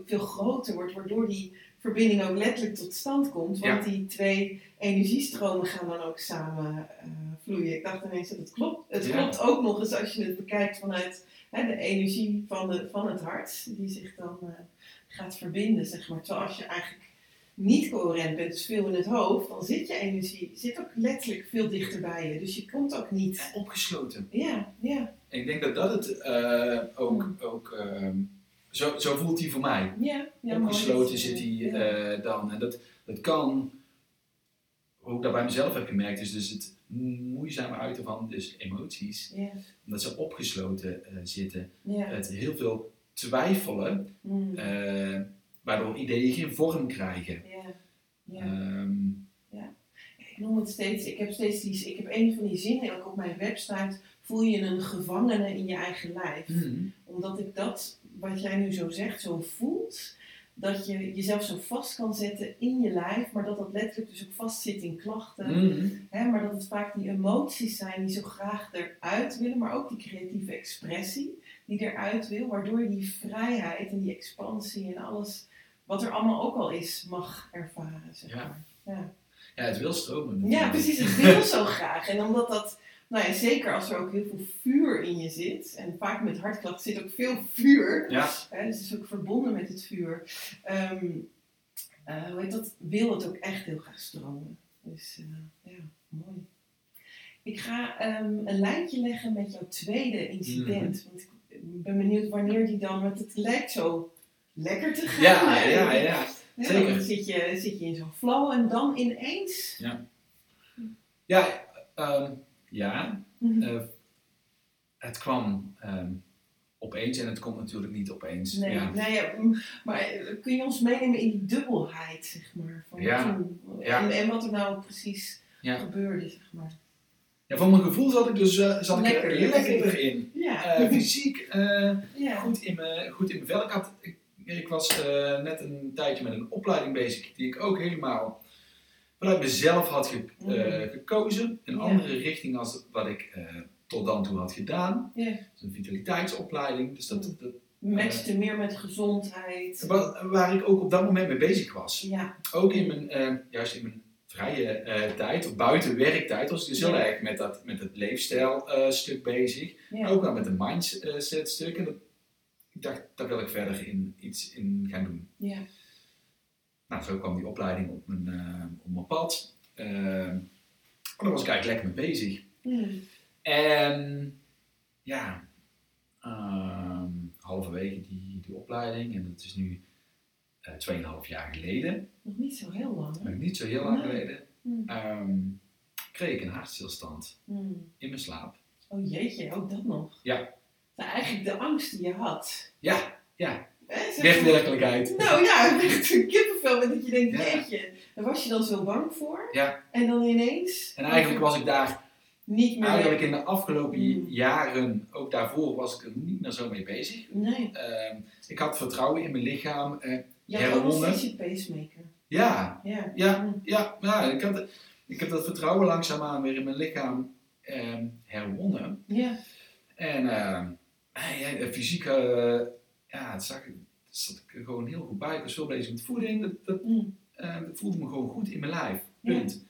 veel groter wordt, waardoor die verbinding ook letterlijk tot stand komt. Want die twee energiestromen gaan dan ook samen eh, vloeien. Ik dacht ineens dat het klopt. Het Ja. klopt ook nog eens als je het bekijkt vanuit hè, de energie van, de, van het hart, die zich dan eh, gaat verbinden, zeg maar. Terwijl als je eigenlijk niet coherent bent, dus veel in het hoofd, dan zit je energie zit ook letterlijk veel dichter bij je. Dus je komt ook niet. Opgesloten. Ja, ja. En ik denk dat dat het eh, ook, ook ehm, zo, zo voelt hij voor mij. Ja, ja Opgesloten zit hij Ja. eh, dan. En dat, dat kan, ik dat bij mezelf heb gemerkt, is dus het moeizame uiten van dus emoties. Ja, Omdat ze opgesloten eh, zitten. ja. Het heel veel twijfelen, Mm. eh, waardoor ideeën geen vorm krijgen. ja. ja. Ehm, Ik noem het steeds, ik heb steeds die, ik heb een van die zinnen ook op mijn website, voel je een gevangene in je eigen lijf. hmm, Omdat ik dat, wat jij nu zo zegt, zo voelt, dat je jezelf zo vast kan zetten in je lijf, maar dat dat letterlijk dus ook vastzit in klachten. hmm, Hè, maar dat het vaak die emoties zijn die zo graag eruit willen, maar ook die creatieve expressie die eruit wil, waardoor je die vrijheid en die expansie en alles wat er allemaal ook al is, mag ervaren. Zeg Ja. maar. ja. Ja, het wil stromen. Ja, precies. Het wil [LAUGHS] zo graag. En omdat dat, nou ja, zeker als er ook heel veel vuur in je zit, en vaak met hartklachten zit ook veel vuur, Ja, hè, dus het is ook verbonden met het vuur, ehm, eh, hoe heet dat, wil het ook echt heel graag stromen. Dus eh, ja, mooi. Ik ga ehm, een lijntje leggen met jouw tweede incident. Mhm. Want ik ben benieuwd wanneer die dan, want het lijkt zo lekker te gaan. ja, ja, ja. Ja, zeker. Dan zit je, zit je in zo'n flow en dan ineens. Ja, ehm, ja Mhm. eh, het kwam ehm, opeens en het komt natuurlijk niet opeens. Nee, ja. nou maar eh, kun je ons meenemen in die dubbelheid, zeg maar, van Ja, ja. En, en wat er nou precies gebeurde, zeg maar. Ja, van mijn gevoel zat ik dus eh, zat ik Lekker, er lekker. Eh, fysiek [LAUGHS] goed, in mijn, goed in mijn vel. Ik, had, ik, ik was net een tijdje met een opleiding bezig die ik ook helemaal vanuit mezelf had ge- eh, gekozen. Een Ja. andere richting als wat ik eh, tot dan toe had gedaan. Ja. Is een vitaliteitsopleiding. Dus dat, dat, Matchte meer met gezondheid. waar, waar ik ook op dat moment mee bezig was. Ja, Ook in mijn, eh, juist in mijn vrije eh, tijd, of buiten werktijd, was ik dus heel erg met, dat, met het leefstijl stuk bezig. Ook wel met een mindset stuk. En dat, ik dacht, daar wil ik verder in, iets in gaan doen. ja. Nou, zo kwam die opleiding op mijn, eh, op mijn pad. Eh, en daar was ik eigenlijk lekker mee bezig. Mm. En ja, ehm, halverwege die, die opleiding, en dat is nu eh 2,5 jaar geleden, Nog niet zo heel lang, nog niet zo heel lang Nee. geleden, Mm. ehm, kreeg ik een hartstilstand Mm. in mijn slaap. Oh jeetje, ook dat nog. Ja. Nou, eigenlijk de angst die je had. Ja, ja, Werkelijkheid. Nou ja, echt een kippenvel met dat je denkt, Ja. jeetje, daar was je dan zo bang voor. Ja. En dan ineens... En eigenlijk was ik daar, Niet meer... eigenlijk in de afgelopen Mm. jaren, ook daarvoor, was ik er niet meer zo mee bezig. Nee. Ehm, ik had vertrouwen in mijn lichaam. Je nog Herwonnen. steeds je pacemaker. ja, Ja. Ja. Ja, ja ik, had, ik heb dat vertrouwen langzaamaan weer in mijn lichaam ehm, herwonnen. Ja. En ehm, ja, ja, het zag, het zat ik gewoon heel goed bij. Ik was veel bezig met voeding. Dat, dat, Mm. eh, dat voelde me gewoon goed in mijn lijf. Punt.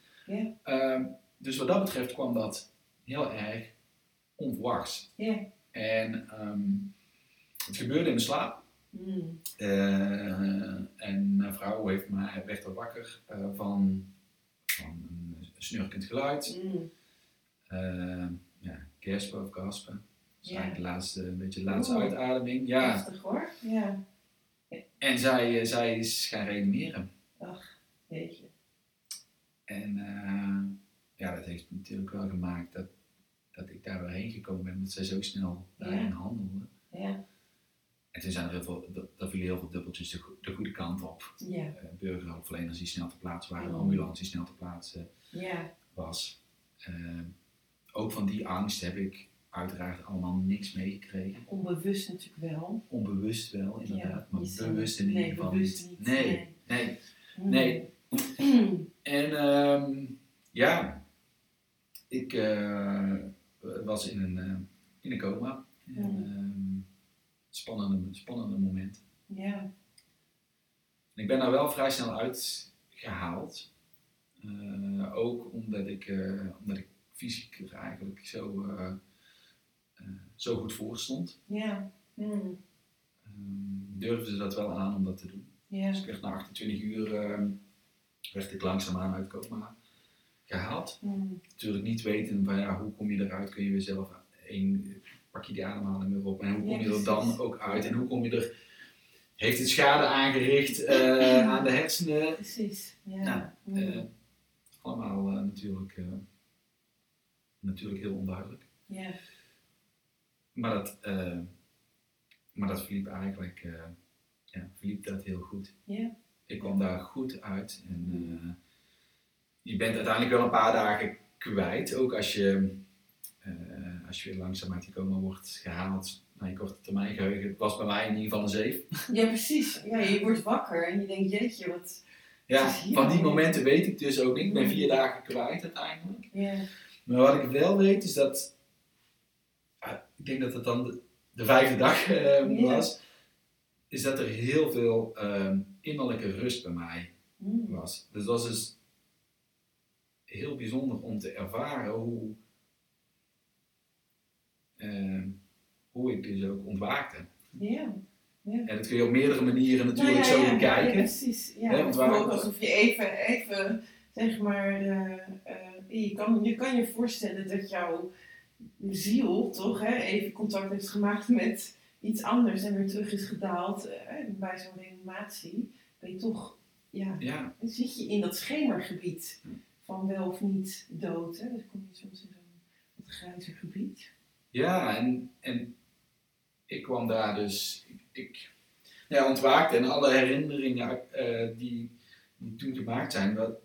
Ehm, dus wat dat betreft kwam dat heel erg onverwachts. En ehm, het gebeurde in mijn slaap. Mm. Eh, en mijn vrouw heeft mij, werd er wakker eh, van, van een snurkend geluid. Mm. Eh ja, gaspen of gaspen. Is Ja. eigenlijk de laatste, een beetje de laatste Oeh. uitademing. Ja. Heftig hoor. Ja. En zij, eh, zij is gaan reanimeren. Jeetje. En eh, ja, dat heeft natuurlijk wel gemaakt dat, dat ik daar weer heen gekomen ben. Omdat zij zo snel daarin Ja. handelde. Ja. En toen zijn er heel veel, dat, vielen heel veel dubbeltjes de, de goede kant op. Ja. Uh, burgerhulpverleners die snel te plaatsen waren, Mm. ambulance die snel te plaatsen Ja. was. Eh, ook van die angst heb ik uiteraard allemaal niks meegekregen. Onbewust natuurlijk wel. Onbewust wel, inderdaad, Ja, maar bewust in ieder nee, geval niet. niet. Nee, nee. Nee. Mm. En ehm, ja, ik eh, was in een, eh, in een coma. En, ehm, spannende, spannende moment. Ja. En ik ben daar wel vrij snel uitgehaald. Eh, ook omdat ik, omdat ik fysiek eigenlijk zo, eh, zo goed voor stond. Ja. Mm. Ehm, durfde ze dat wel aan om dat te doen. Ja. Dus ik werd na 28 uur ehm, werd ik langzaamaan uit coma gehaald. Mm. Natuurlijk niet weten van ja, hoe kom je eruit, kun je weer zelf één, pak je die ademhaling weer op en hoe kom je er dan ook uit en hoe kom je er, heeft het schade aangericht eh, [LAUGHS] aan de hersenen? Precies. Ja. Nou, Mm. Eh, allemaal natuurlijk, natuurlijk heel onduidelijk. ja. Maar dat, eh, maar dat verliep eigenlijk eh, ja, verliep dat heel goed. Ik kwam daar goed uit. En, eh, je bent uiteindelijk wel een paar dagen kwijt. Ook als je, als je weer langzaam uit die coma wordt gehaald. naar je korte termijn geheugen. Het was bij mij in ieder geval een zeef. ja, precies. Ja, je wordt wakker en je denkt, jeetje, wat... Ja, van die momenten weet ik dus ook niet. Ik ben vier dagen kwijt uiteindelijk. Ja. Maar wat ik wel weet is dat, denk dat het dan de, de vijfde dag eh, Ja. was, is dat er heel veel eh, innerlijke rust bij mij Mm. was. Dus dat was dus heel bijzonder om te ervaren hoe, eh, hoe ik dus ook ontwaakte. Ja. En dat kun je op meerdere manieren natuurlijk Nou ja, zo ja, bekijken. Ja, precies. Ja, want het ook alsof je even, even zeg maar, eh, je, kan, je kan je voorstellen dat jouw ziel toch hè, even contact heeft gemaakt met iets anders en weer terug is gedaald. eh, bij zo'n reanimatie ben je toch, ja, zit je in dat schemergebied van wel of niet dood. Hè? Dan kom je soms in zo'n grijzer gebied. Ja, en, en ik kwam daar dus, ik, ik ja, en alle herinneringen eh, die, die toen gemaakt zijn, wat,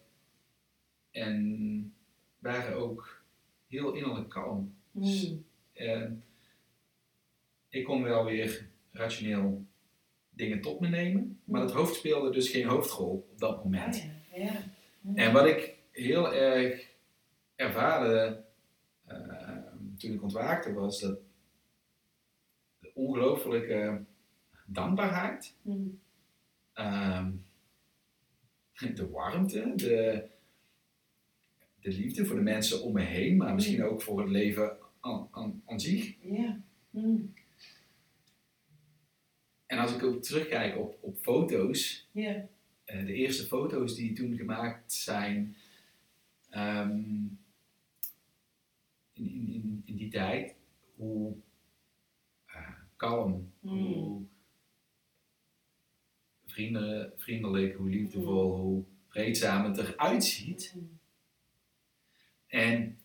en waren ook heel innerlijk kalm. Dus, Mm. eh, ik kon wel weer rationeel dingen tot me nemen, maar het hoofd speelde dus geen hoofdrol op dat moment. Ah, ja. ja. Mm. En wat ik heel erg ervaarde eh, toen ik ontwaakte was dat de ongelooflijke dankbaarheid, Mm. ehm, de warmte, de, de liefde voor de mensen om me heen, maar misschien ook voor het leven aan, aan, aan zich. Ja. Mm. En als ik ook terugkijk op, op foto's, Ja. eh, de eerste foto's die toen gemaakt zijn ehm, in, in, in, die tijd, hoe eh, kalm, Mm. hoe vrienden, vriendelijk, hoe liefdevol, hoe vreedzaam het eruit ziet. Mm. En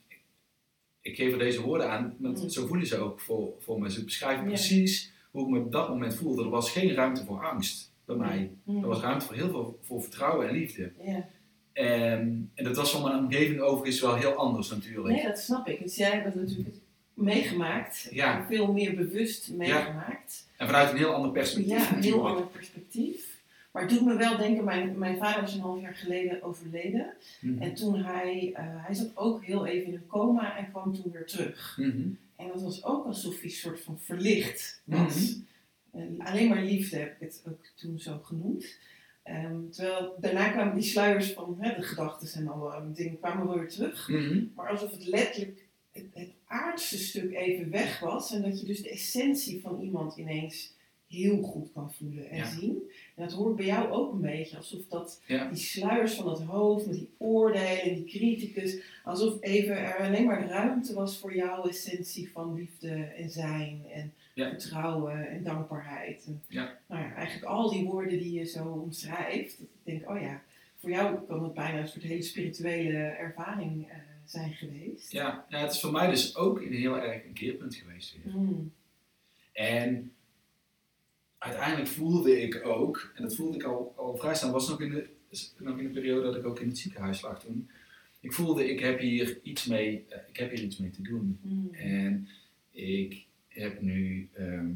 ik geef er deze woorden aan, want Mm. zo voelen ze ook voor, voor me. Ze beschrijven Ja. precies hoe ik me op dat moment voelde. Er was geen ruimte voor angst bij mij. Mm. Er was ruimte voor heel veel voor vertrouwen en liefde. Ja. En, en dat was van mijn omgeving overigens wel heel anders natuurlijk. Nee, dat snap ik. Dus jij hebt het natuurlijk meegemaakt. Ja. Veel meer bewust meegemaakt. En vanuit een heel ander perspectief Ja, een heel ander perspectief. Maar het doet me wel denken, mijn, mijn vader was een half jaar geleden overleden. Mhm. En toen hij, eh, hij zat ook heel even in een coma en kwam toen weer terug. Mhm. En dat was ook alsof hij een soort van verlicht was. En alleen maar liefde heb ik het ook toen zo genoemd. Ehm, terwijl daarna kwamen die sluiers van hè, de gedachten en alle dingen kwamen wel weer terug. Mhm. Maar alsof het letterlijk het, het aardse stuk even weg was. En dat je dus de essentie van iemand ineens heel goed kan voelen en Ja. zien. En dat hoort bij jou ook een beetje. Alsof dat, Ja. die sluiers van dat hoofd met die oordelen en die criticus. Alsof even er alleen maar ruimte was voor jouw essentie van liefde en zijn. En Ja. vertrouwen en dankbaarheid. En, Ja. Nou ja, eigenlijk al die woorden die je zo omschrijft. Dat ik denk, oh ja, voor jou kan het bijna een soort hele spirituele ervaring eh, zijn geweest. Ja, ja, het is voor mij dus ook een heel erg een keerpunt geweest weer. Mm. En uiteindelijk voelde ik ook, en dat voelde ik al, al vrij snel, was nog in, de, nog in de periode dat ik ook in het ziekenhuis lag toen. Ik voelde, ik heb hier iets mee, eh, ik heb hier iets mee te doen. Mm. En ik heb nu, ehm,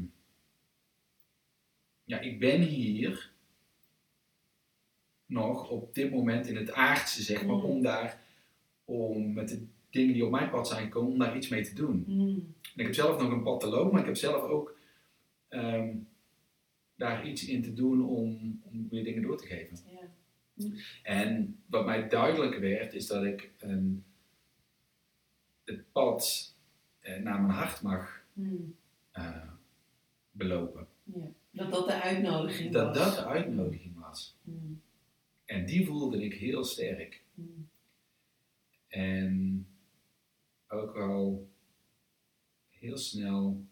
ja, ik ben hier nog op dit moment in het aardse, zeg maar, Mm. om daar, om met de dingen die op mijn pad zijn gekomen, om daar iets mee te doen. Mm. En ik heb zelf nog een pad te lopen, maar ik heb zelf ook ehm, daar iets in te doen om, om weer dingen door te geven. Ja. En wat mij duidelijk werd, is dat ik een, het pad eh, naar mijn hart mag Hmm. eh, belopen. Ja. Dat dat de uitnodiging Dat was. dat de uitnodiging was. Hmm. En die voelde ik heel sterk. Hmm. En ook wel heel snel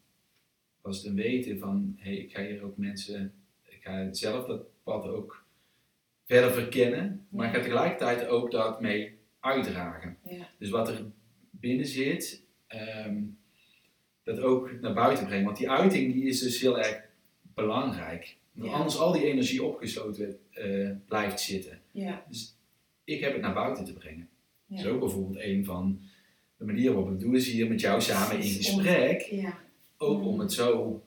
was het een weten van, hé, hey, ik ga hier ook mensen, ik ga zelf dat pad ook verder verkennen, maar ik ga tegelijkertijd ook dat mee uitdragen. Ja. Dus wat er binnen zit, ehm, dat ook naar buiten brengen. Want die uiting die is dus heel erg belangrijk. Want Ja. anders al die energie opgesloten eh, blijft zitten. Ja. Ik heb het naar buiten te brengen. Dat is ook bijvoorbeeld een van de manieren waarop ik doe, is hier met jou samen in gesprek. Ja. Ook om Mm. het zo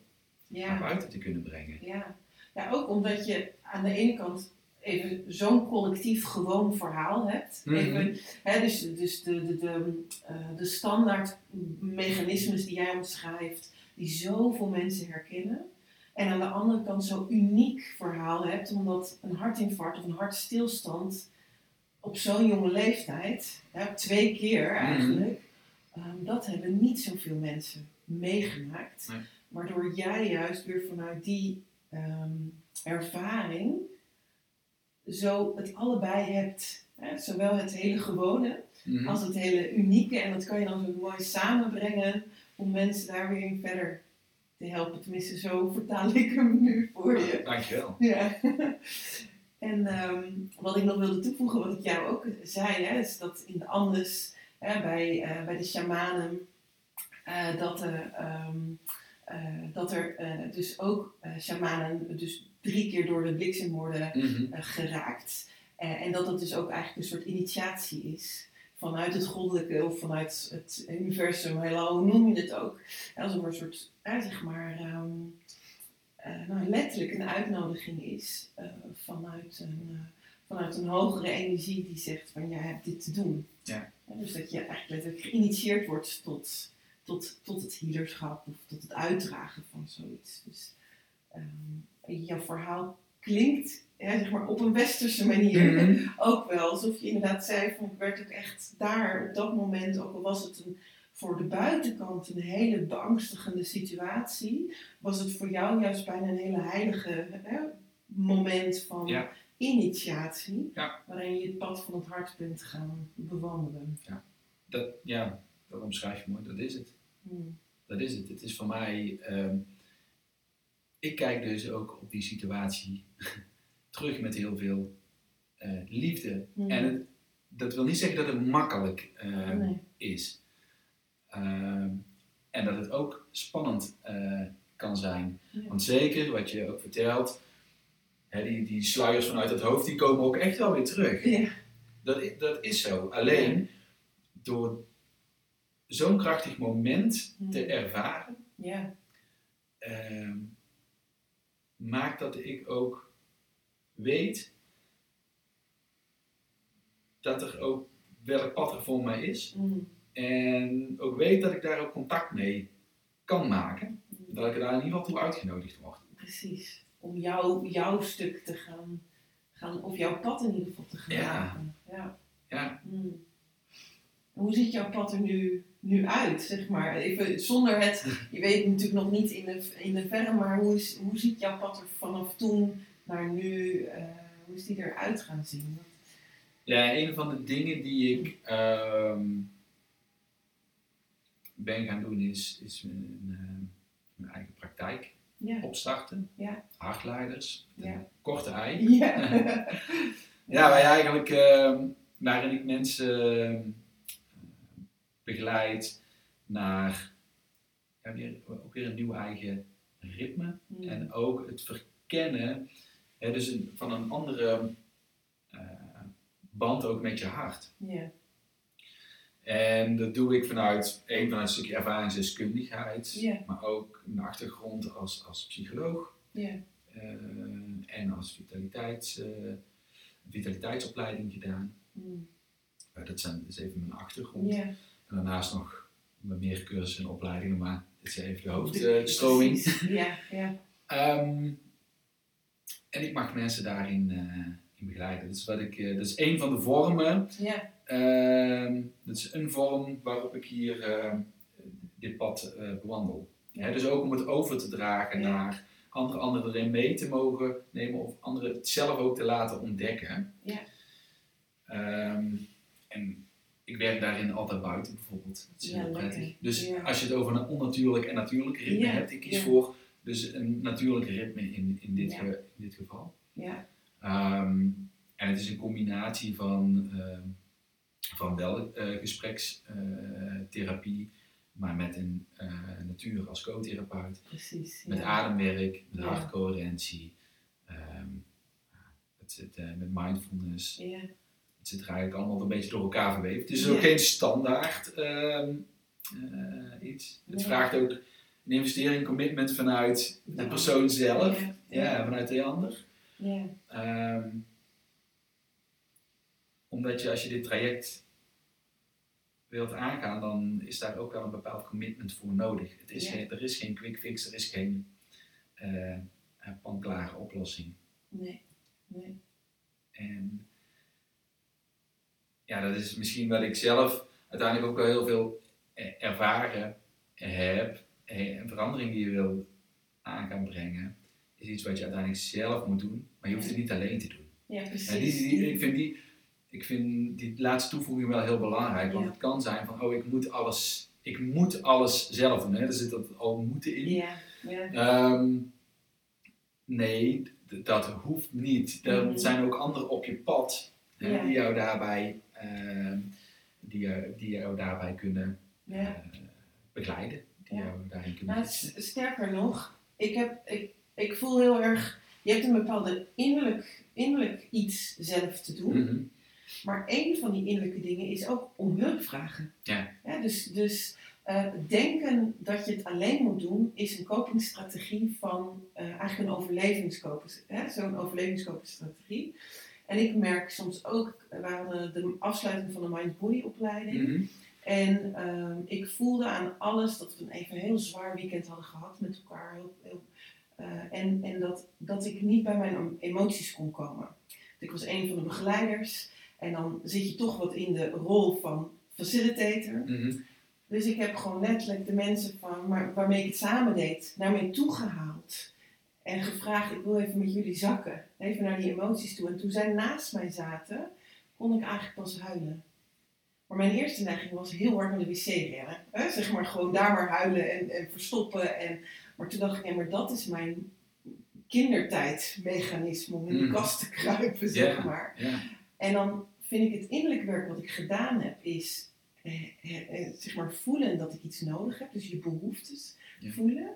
naar buiten te kunnen brengen. Ja. ja, ook omdat je aan de ene kant even zo'n collectief gewoon verhaal hebt. Mhm. Hè, dus dus de, de, de, eh, de standaard mechanismes die jij omschrijft, die zoveel mensen herkennen. En aan de andere kant zo'n uniek verhaal hebt, omdat een hartinfarct of een hartstilstand op zo'n jonge leeftijd, hè, twee keer Mhm. eigenlijk, ehm, dat hebben niet zoveel mensen meegemaakt. Nee. Waardoor jij juist weer vanuit die ehm, ervaring zo het allebei hebt. Hè? Zowel het hele gewone Mhm. als het hele unieke. En dat kan je dan zo mooi samenbrengen om mensen daar weer in verder te helpen. Tenminste, zo vertaal ik hem nu voor je. Dankjewel. Ja. [LAUGHS] en ehm, wat ik nog wilde toevoegen, wat ik jou ook zei, hè, is dat in de Andes, hè, bij, eh, bij de shamanen, eh, dat, er, ehm, eh, dat er eh, dus ook shamanen dus drie keer door de bliksem worden Mhm. geraakt. En dat dat dus ook eigenlijk een soort initiatie is. Vanuit het goddelijke of vanuit het universum, heelal, hoe noem je het ook. Als er een soort, zeg maar, ehm, eh, nou, letterlijk een uitnodiging is vanuit, een, vanuit een hogere energie die zegt van jij hebt dit te doen. Ja. Dus dat je eigenlijk letterlijk geïnitieerd wordt tot, tot, tot het healerschap of tot het uitdragen van zoiets. Dus ehm, jouw verhaal klinkt ja, zeg maar op een westerse manier Mhm. [LAUGHS] ook wel. Alsof je inderdaad zei van ik werd ook echt daar op dat moment, ook al was het een, voor de buitenkant een hele beangstigende situatie, was het voor jou juist bijna een hele heilige hè, moment van Ja. initiatie, Ja. waarin je het pad van het hart bent gaan bewandelen. Dat, ja, dat omschrijf je mooi. Dat is het. Hmm. Dat is het. Het is voor mij. ehm, ik kijk dus ook op die situatie [LAUGHS] terug met heel veel eh, liefde. Hmm. En het, dat wil niet zeggen dat het makkelijk eh, Nee. is. Ehm, en dat het ook spannend eh, kan zijn. Ja. Want zeker wat je ook vertelt, hè, die, die sluiers vanuit het hoofd, die komen ook echt wel weer terug. Ja. Dat, dat is zo. Alleen door zo'n krachtig moment te Hmm. ervaren, Ja. ehm, maakt dat ik ook weet dat er ook welk pad er voor mij is. Hmm. En ook weet dat ik daar ook contact mee kan maken. Dat ik er daar in ieder geval toe uitgenodigd word. Precies. Om jou, jouw stuk te gaan, gaan, of jouw pad in ieder geval te gaan Ja. maken. Ja. Ja, Hmm. Hoe ziet jouw pad er nu, nu uit, zeg maar? Even zonder het, je weet natuurlijk nog niet in de, in de verre, maar hoe, is, hoe ziet jouw pad er vanaf toen naar nu, eh, hoe is die eruit gaan zien? ja een van de dingen die ik ehm, ben gaan doen is, is mijn, eh, mijn eigen praktijk Ja. opstarten. Ja. Korte ei. Ja. [LAUGHS] Ja, eigenlijk, ehm, waarin ik mensen ehm, begeleid naar ja, weer, ook weer een nieuw eigen ritme. Hmm. En ook het verkennen hè, dus een- van een andere eh, band ook met je hart. En dat doe ik vanuit, één, vanuit een stukje ervaringsdeskundigheid, maar ook een achtergrond als, als psycholoog eh, en als vitaliteits, eh, vitaliteitsopleiding gedaan. Hmm. Dat, zijn, dat is even mijn achtergrond. Daarnaast nog meer cursussen en opleidingen, maar dit is even de hoofdstroming. Precies. Ja, ja. Ehm, en ik mag mensen daarin eh, in begeleiden. Dat is, wat ik, eh, dat is één van de vormen. Ja. Ehm, dat is een vorm waarop ik hier dit pad eh, bewandel. Dus ook om het over te dragen Ja. naar andere anderen erin mee te mogen nemen of anderen het zelf ook te laten ontdekken. Ja. Ehm, en ik werk daarin altijd buiten bijvoorbeeld. Dat is Ja, heel prettig. lekker. Dus Ja. als je het over een onnatuurlijk en natuurlijk ritme Ja, hebt, ik kies voor dus een natuurlijk ritme in, in, dit, ge- in dit geval. Ja, Ehm, en het is een combinatie van, ehm, van wel eh, gesprekstherapie, maar met een eh, natuur als co-therapeut, precies. met ademwerk, met hartcoherentie, ehm, het zit, eh, met mindfulness. Ja, Het zit er eigenlijk allemaal een beetje door elkaar verweven. Het is ook geen standaard ehm, eh, iets. Het vraagt ook een investering, commitment vanuit de persoon zelf, Ja. ja, vanuit de ander. ja, Ehm, omdat je als je dit traject wilt aangaan, dan is daar ook wel een bepaald commitment voor nodig. Het is Ja. geen, er is geen quick fix, er is geen eh panklare oplossing. nee, nee. En ja, dat is misschien wat ik zelf uiteindelijk ook wel heel veel eh, ervaren heb. Eh, Een verandering die je wil aan gaan brengen, is iets wat je uiteindelijk zelf moet doen, maar je hoeft het niet alleen te doen. Ja, Ja, precies. die, die- ik, vind die, ik vind die laatste toevoeging wel heel belangrijk, want Ja. het kan zijn van, oh, ik moet alles, ik moet alles zelf doen. Hè? Er zit dat al moeten in. Ja, ja, Ehm, nee, dat hoeft niet. Er Mhm. zijn ook anderen op je pad hè, die, jou daarbij, die, jou, die jou daarbij kunnen ja. eh, begeleiden. Die Ja. jou daarin kunnen Nou, sterker nog, ik, heb, ik, ik voel heel erg, je hebt een bepaalde innerlijk, innerlijk iets zelf te doen. Mhm. Maar een van die innerlijke dingen is ook om hulp vragen. Ja. dus dus eh, denken dat je het alleen moet doen, is een copingstrategie van eh, eigenlijk een overlevingskopers, hè, zo'n overlevingskopersstrategie. En ik merk soms ook, we hadden de afsluiting van de Mind Body opleiding. Mhm. En ehm, ik voelde aan alles dat we een even heel zwaar weekend hadden gehad met elkaar. Heel, heel, eh, en en dat, dat ik niet bij mijn emoties kon komen. Ik was een van de begeleiders. En dan zit je toch wat in de rol van facilitator. Mhm. Dus ik heb gewoon letterlijk de mensen van, maar, waarmee ik het samen deed, naar mij toegehaald. En gevraagd, ik wil even met jullie zakken. Even naar die emoties toe. En toen zij naast mij zaten, kon ik eigenlijk pas huilen. Maar mijn eerste neiging was heel hard naar de wc rennen. Hè? Zeg maar gewoon daar maar huilen en, en verstoppen. En, maar toen dacht ik, ja, maar dat is mijn kindertijdmechanisme om in de Mhm. kast te kruipen, zeg maar. En dan vind ik het innerlijk werk wat ik gedaan heb, is eh, eh, eh, zeg maar voelen dat ik iets nodig heb. Dus je behoeftes voelen.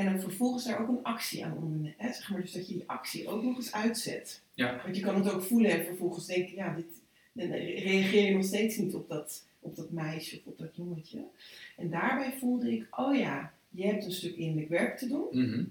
En dan vervolgens daar ook een actie aan ondernemen. Zeg maar, dus dat je die actie ook nog eens uitzet. Ja. Want je kan het ook voelen en vervolgens denken, ja, dit, dan reageer je nog steeds niet op dat, op dat meisje of op dat jongetje. En daarbij voelde ik, oh ja, je hebt een stuk innerlijk werk te doen. Mhm.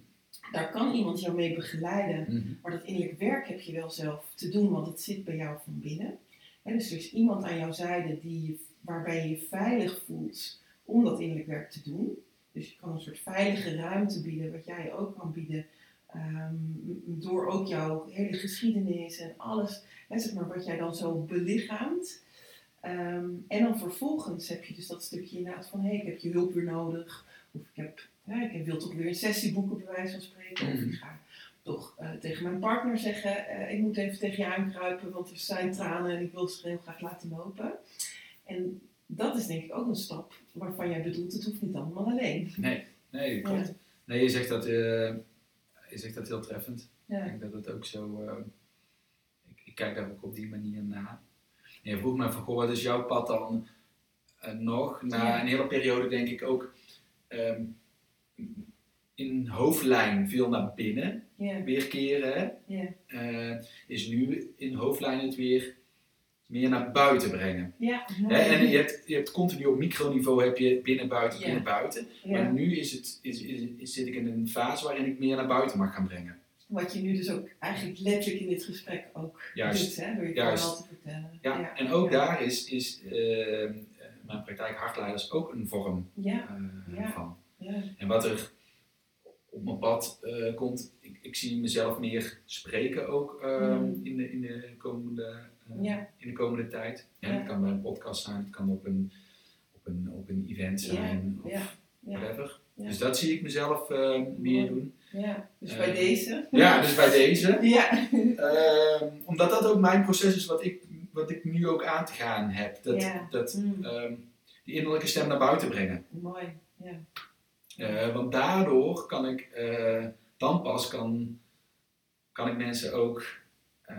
Daar kan iemand jou mee begeleiden. Mhm. Maar dat innerlijk werk heb je wel zelf te doen, want het zit bij jou van binnen. En dus er is iemand aan jouw zijde die, waarbij je je veilig voelt om dat innerlijk werk te doen. Dus je kan een soort veilige ruimte bieden, wat jij ook kan bieden. ehm, door ook jouw hele geschiedenis en alles, hè, zeg maar, wat jij dan zo belichaamt. Ehm, en dan vervolgens heb je dus dat stukje inderdaad van, hé, hey, ik heb je hulp weer nodig. Of ik, heb, hè, ik wil toch weer een sessie boeken, bij wijze van spreken. Of Mhm. ik ga toch eh, tegen mijn partner zeggen, eh, ik moet even tegen je aankruipen, want er zijn tranen en ik wil ze heel graag laten lopen. En dat is denk ik ook een stap waarvan jij bedoelt, het hoeft niet allemaal alleen. Nee, nee, klopt. Nee, je zegt dat, eh, je zegt dat heel treffend. Ik Ja, denk dat het ook zo. eh, ik, ik kijk daar ook op die manier naar. En je vroeg me van, goh, wat is jouw pad dan eh, nog? Na Ja. een hele periode denk ik ook ehm, in hoofdlijn veel naar binnen ja, weer keren. is nu in hoofdlijn het weer meer naar buiten brengen. Ja, en je hebt, je hebt continu op microniveau heb je binnen, buiten, Ja. binnen, buiten. ja. Maar nu is het, is, is, is- zit ik in een fase waarin ik meer naar buiten mag gaan brengen. Wat je nu dus ook eigenlijk letterlijk in dit gesprek ook Juist. doet, hè, door je verhaal te vertellen. Ja, en ook daar is, is eh, eh, mijn praktijk hartleiders ook een vorm Ja, Ja. van. ja, En wat er op mijn pad eh, komt, ik, ik zie mezelf meer spreken ook eh, Mm. in, de, in, de komende, Ja. in de komende tijd. Ja, Ja. Het kan bij een podcast zijn, het kan op een, op een, op een event zijn ja, of ja, ja, whatever. Dus dat zie ik mezelf uh, meer doen. Ja, dus bij deze. Ja, dus bij deze. [LAUGHS] ja. Ehm, omdat dat ook mijn proces is wat ik, wat ik nu ook aan te gaan heb. Dat, dat Mm. ehm, die innerlijke stem naar buiten brengen. Mooi, ja. Eh, want daardoor kan ik, eh, dan pas kan, kan ik mensen ook eh,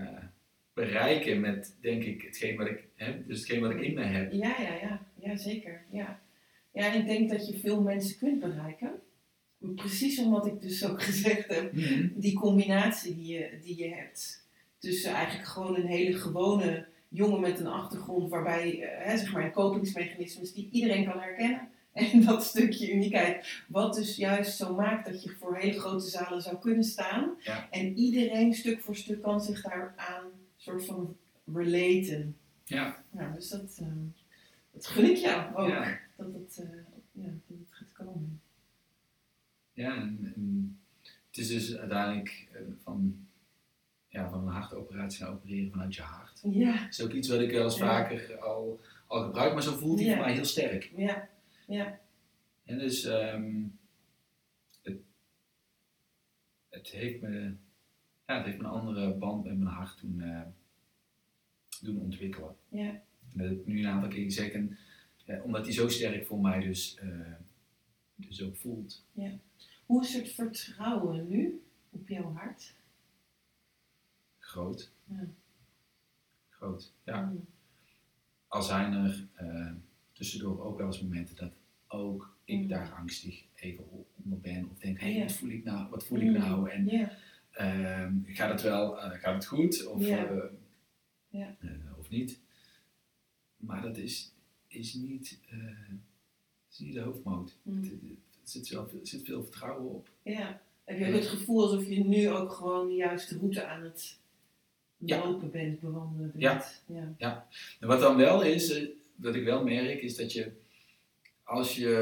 bereiken met, denk ik, hetgeen wat ik heb. Dus hetgeen wat ik in me heb. Ja, ja, ja, ja, zeker. Ja. ja, en ik denk dat je veel mensen kunt bereiken. Precies omdat ik dus ook [LAUGHS] gezegd heb, Mhm. die combinatie die je, die je hebt. Tussen eigenlijk gewoon een hele gewone jongen met een achtergrond, waarbij, eh, zeg maar, kopingsmechanismes die iedereen kan herkennen. [LAUGHS] En dat stukje uniekheid, wat dus juist zo maakt dat je voor hele grote zalen zou kunnen staan. Ja. En iedereen stuk voor stuk kan zich daaraan soort van relaten. Ja, Nou, dus dat, eh, dat gun ik jou ook. Ja. Dat, het, eh, ja, dat het gaat komen. ja en, en het is dus uiteindelijk eh, van, ja, van een hartoperatie naar opereren vanuit je hart. Ja, Dat is ook iets wat ik wel eens Ja. vaker al, al gebruik, maar zo voelt hij Ja. voor mij heel sterk. ja, ja. En dus ehm, het, het, heeft me, ja, het heeft een andere band met mijn hart toen eh, doen ontwikkelen. Ja. En dat heb ik nu een aantal keer gezegd. En, eh, omdat hij zo sterk voor mij dus, eh, dus ook voelt. Hoe is het vertrouwen nu op jouw hart? Groot. Ja. Groot, ja. Mm. Al zijn er tussendoor ook wel eens momenten dat ook ik Mm. daar angstig even onder ben. Of denk, hé, hey, Ja. wat voel ik nou? Wat voel ik Mm. nou? En Ja, gaat het wel, eh, gaat het goed of, Ja. eh, Ja. eh, of niet? Maar dat is, is, niet, is niet de hoofdmoot. Mm. Er zit, wel, er zit veel vertrouwen op. ja. Heb je ook het gevoel alsof je nu ook gewoon de juiste route aan het Ja. lopen bent, bewandelen bent? Ja. ja. En wat dan wel is, wat ik wel merk, is dat je als je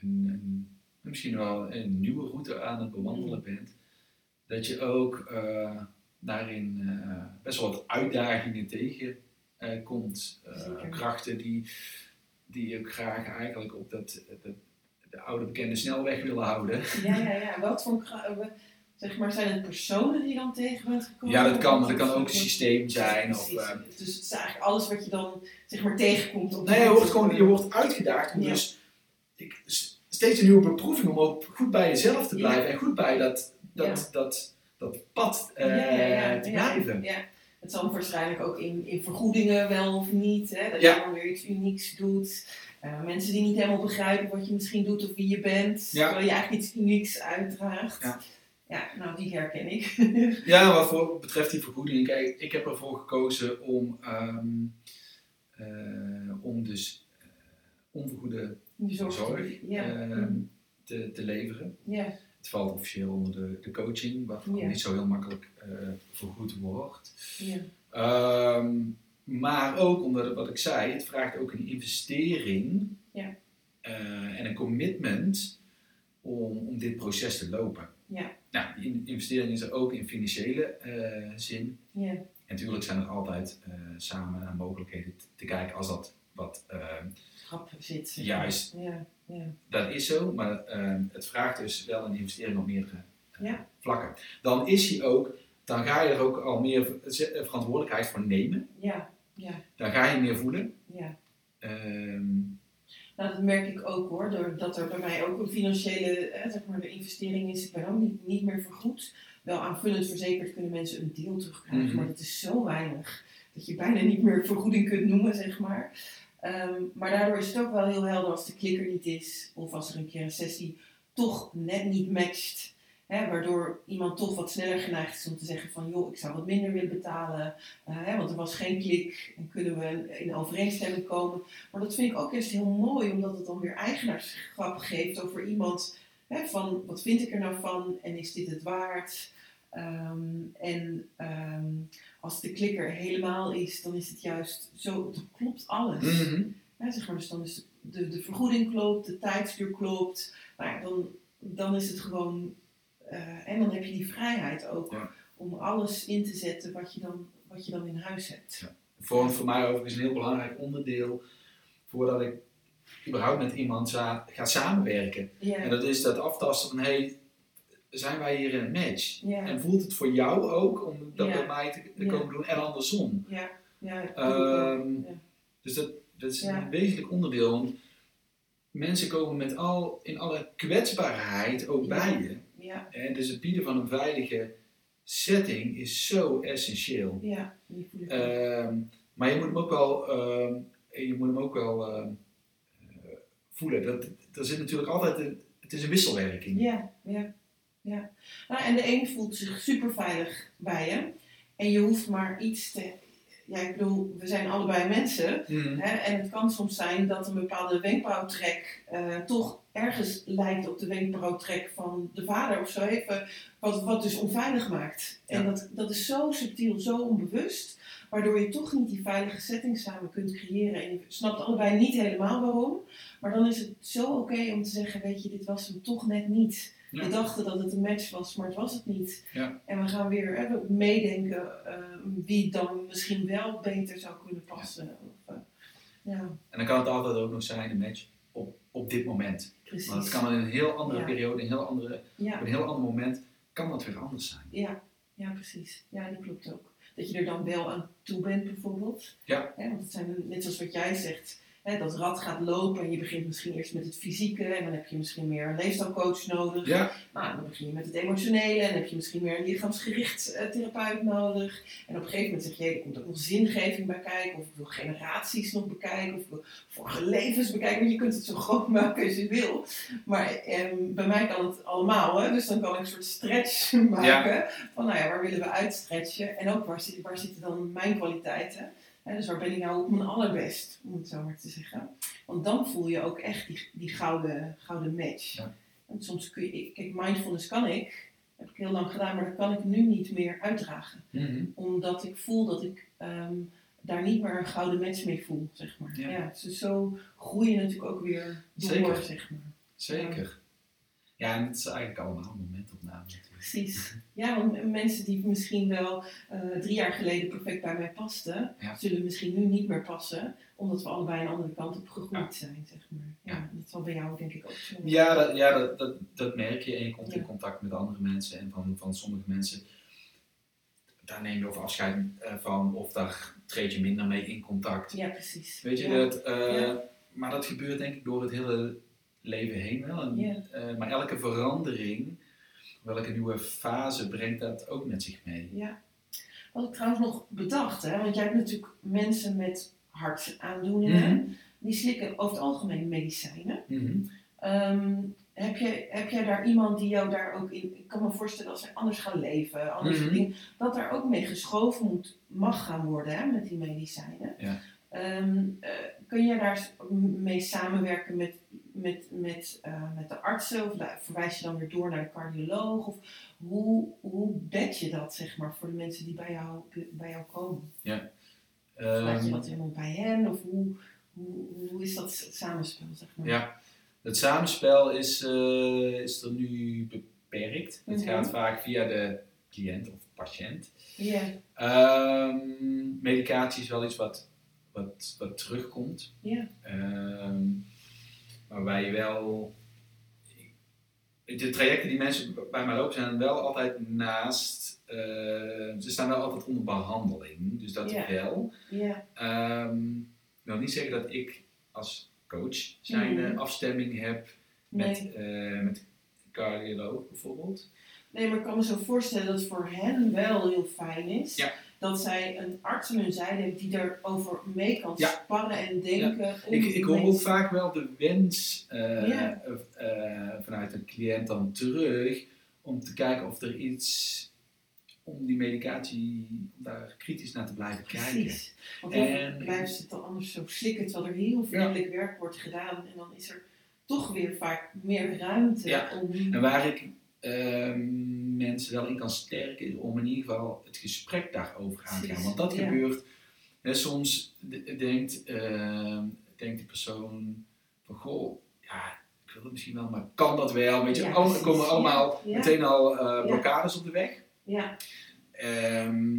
een, een- misschien wel een nieuwe route aan het bewandelen bent, dat je ook eh, daarin eh, best wel wat uitdagingen tegen eh, krachten die, die ook graag eigenlijk op dat, dat, de oude bekende snelweg willen houden. Ja, ja, ja. Wat voor zeg maar, zijn het personen die je dan tegen bent gekomen? Ja, dat kan. Dat kan ook een systeem zijn. Of, dus het is eigenlijk alles wat je dan zeg maar tegenkomt. Op Nee, je wordt gewoon je wordt uitgedaagd om Ja. dus ik, s- steeds een nieuwe beproeving om ook goed bij jezelf te Ja. blijven en goed bij dat, dat, dat, dat pad ja, te blijven. Ja. Het zal waarschijnlijk ook in, in vergoedingen wel of niet. Hè? Dat je dan weer iets unieks doet. Eh, mensen die niet helemaal begrijpen wat je misschien doet of wie je bent. Terwijl je eigenlijk iets unieks uitdraagt. Ja. Ja, nou die herken ik. [LAUGHS] Ja, wat voor betreft die vergoeding, kijk, ik heb ervoor gekozen om, ehm, eh, om dus eh, onvergoede zorg. zorg Ja. ehm, te, te leveren. ja. Het valt officieel onder de, de coaching, wat Ja. niet zo heel makkelijk eh, vergoed wordt. Ja. Ehm, maar ook omdat, wat ik zei, het vraagt ook een investering Ja. eh, en een commitment om, om dit proces te lopen. Ja. Nou, die investering is er ook in financiële eh, zin. Ja. En natuurlijk zijn er altijd samen naar mogelijkheden te, te kijken als dat wat. eh, Grap zit. zeg maar. Juist. Ja. Ja. dat is zo, maar eh, het vraagt dus wel een investering op meerdere eh, Ja. vlakken. Dan is hij ook, dan ga je er ook al meer ver- eh, verantwoordelijkheid voor nemen. Ja. Ja. Dan ga je meer voelen. ja. Ehm, Nou, dat merk ik ook hoor, doordat er bij mij ook een financiële eh, zeg maar, de investering is. Ik ben ook niet, niet meer vergoed. Wel aanvullend verzekerd kunnen mensen een deel terugkrijgen, Mhm. maar dat is zo weinig dat je bijna niet meer vergoeding kunt noemen, zeg maar. Ehm, maar daardoor is het ook wel heel helder als de klikker niet is, of als er een keer een sessie toch net niet matcht. Hè, waardoor iemand toch wat sneller geneigd is om te zeggen van joh, ik zou wat minder willen betalen. eh, hè, want er was geen klik en kunnen we in overeenstemming komen. Maar dat vind ik ook juist heel mooi, omdat het dan weer eigenaarschap geeft over iemand. Hè, van wat vind ik er nou van en is dit het waard? Ehm, en ehm, als de klikker helemaal is, dan is het juist zo, dan klopt alles. mhm. Hè, zeg maar, dus dan is de, de vergoeding klopt, de tijdsduur klopt. Nou ja, dan, dan is het gewoon. eh, en dan heb je die vrijheid ook Ja. om alles in te zetten wat je dan, wat je dan in huis hebt. Vormt voor mij overigens een heel belangrijk onderdeel voordat ik überhaupt met iemand gaat samenwerken. Ja. En dat is dat aftasten van, hey, zijn wij hier een match? En voelt het voor jou ook om dat bij mij te, komen doen en andersom? Ja. Ja. Ehm. Dus dat, dat is een wezenlijk onderdeel. Want mensen komen met al, in alle kwetsbaarheid ook bij je. Ja. En dus het bieden van een veilige setting is zo essentieel. Ja. Ehm, maar je moet hem ook wel, ehm, je moet hem ook wel eh, voelen. Dat, er zit natuurlijk altijd een, het is een wisselwerking. Ja, ja, ja. Nou, en de een voelt zich super veilig bij je. En je hoeft maar iets te. Ja, ik bedoel, we zijn allebei mensen. Mhm. Hè? En het kan soms zijn dat een bepaalde wenkbrauwtrek eh, toch ergens lijkt op de wenkbrauwtrek van de vader of zo. Even, wat, wat dus onveilig maakt. En dat, dat is zo subtiel, zo onbewust. Waardoor je toch niet die veilige setting samen kunt creëren. En je snapt allebei niet helemaal waarom. Maar dan is het zo oké om te zeggen, weet je, dit was hem toch net niet. Ja. We dachten dat het een match was, maar het was het niet. Ja. En we gaan weer hè, meedenken eh, wie dan misschien wel beter zou kunnen passen. Of, eh, ja, En dan kan het altijd ook nog zijn een match op, op dit moment. precies. Maar het kan in een heel andere Ja. periode, een heel andere, ja, op een heel ander moment, kan dat weer anders zijn. ja, ja, precies. Ja, dat klopt ook. Dat je er dan wel aan toe bent bijvoorbeeld. Ja. Want het zijn net zoals wat jij zegt. Hè, dat rad gaat lopen en je begint misschien eerst met het fysieke en dan heb je misschien meer een leefstijlcoach nodig. Ja, Nou, dan begin je met het emotionele en dan heb je misschien meer een lichaamsgericht eh, therapeut nodig. En op een gegeven moment zeg je, er komt ook nog zingeving bij kijken, of ik wil generaties nog bekijken, of ik wil vorige levens bekijken. Want je kunt het zo groot [LAUGHS] maken als je wil. Maar ehm, bij mij kan het allemaal, hè? dus dan kan ik een soort stretch [LAUGHS] maken. Van nou ja, waar willen we uitstretchen? En ook waar, zit, waar zitten dan mijn kwaliteiten? Dus waar ben ik nou op mijn allerbest, om het zo maar te zeggen. Want dan voel je ook echt die, die gouden, gouden match. Ja. En soms kun je, kijk, mindfulness kan ik, heb ik heel lang gedaan, maar dat kan ik nu niet meer uitdragen. Mhm. Omdat ik voel dat ik ehm, daar niet meer een gouden match mee voel, zeg maar. Ja. Ja. dus zo groei je natuurlijk ook weer door, Zeker. zeg maar. zeker. Ja, en het is eigenlijk allemaal een momentopname natuurlijk. Precies. Ja, want mensen die misschien wel eh, drie jaar geleden perfect bij mij pasten, Ja. zullen misschien nu niet meer passen, omdat we allebei een andere kant op gegroeid Ja. zijn, zeg maar. Ja, Ja. dat zal bij jou denk ik ook zo. Ja, dat, ja dat, dat, dat merk je en je komt in contact met andere mensen en van, van sommige mensen, daar neem je ook afscheid eh, van of daar treed je minder mee in contact. Ja, precies. Weet je, dat, eh, maar dat gebeurt denk ik door het hele leven heen wel. En, maar elke verandering, welke nieuwe fase brengt dat ook met zich mee. Ja. Wat ik trouwens nog bedacht, hè, want jij hebt natuurlijk mensen met hartaandoeningen, Mhm. die slikken over het algemeen medicijnen. Mhm. Ehm, heb, je, heb jij daar iemand die jou daar ook in... Ik kan me voorstellen als zij anders gaan leven, anders Mhm. dingen, dat daar ook mee geschoven moet, mag gaan worden hè, met die medicijnen. Ja. Ehm, eh, kun je daar mee samenwerken met, met, met, eh, met de artsen? Of verwijs je dan weer door naar de cardioloog? Of hoe, hoe bed je dat, zeg maar, voor de mensen die bij jou, bij jou komen? Laat je Ehm, dat helemaal bij hen? Of hoe, hoe, hoe is dat samenspel, zeg maar? Ja, het samenspel is, eh, is er nu beperkt. Het Mhm. gaat vaak via de cliënt of patiënt. Ja, Ehm, medicatie is wel iets wat, wat, wat terugkomt. ja, Ehm, waarbij je wel. De trajecten die mensen bij mij lopen zijn wel altijd naast. eh, ze staan wel altijd onder behandeling, dus dat wel. ja, Ehm, ik wil niet zeggen dat ik als coach zijn afstemming heb met, nee. eh met cardioloog bijvoorbeeld. Nee, maar ik kan me zo voorstellen dat het voor hen wel heel fijn is. Ja. Dat zij een arts aan hun zijde die erover mee kan Ja. sparren en denken. Ik, ik hoor ook vaak wel de wens eh, Ja. eh, vanuit een cliënt dan terug om te kijken of er iets om die medicatie, om daar kritisch naar te blijven kijken. Precies. Want dan blijven ze het dan anders zo slikken, terwijl er heel vriendelijk werk wordt gedaan. En dan is er toch weer vaak meer ruimte Ja. om... En waar ik ehm, mensen wel in kan sterken, om in ieder geval het gesprek daarover aan te gaan. Want dat ja. gebeurt, hè, soms denkt, ehm, denkt die persoon van, goh, ja, ik wil het misschien wel, maar kan dat wel? Weet je, Ja, Al- er komen allemaal ja, meteen al eh, blokkades op de weg. Ja, Ehm,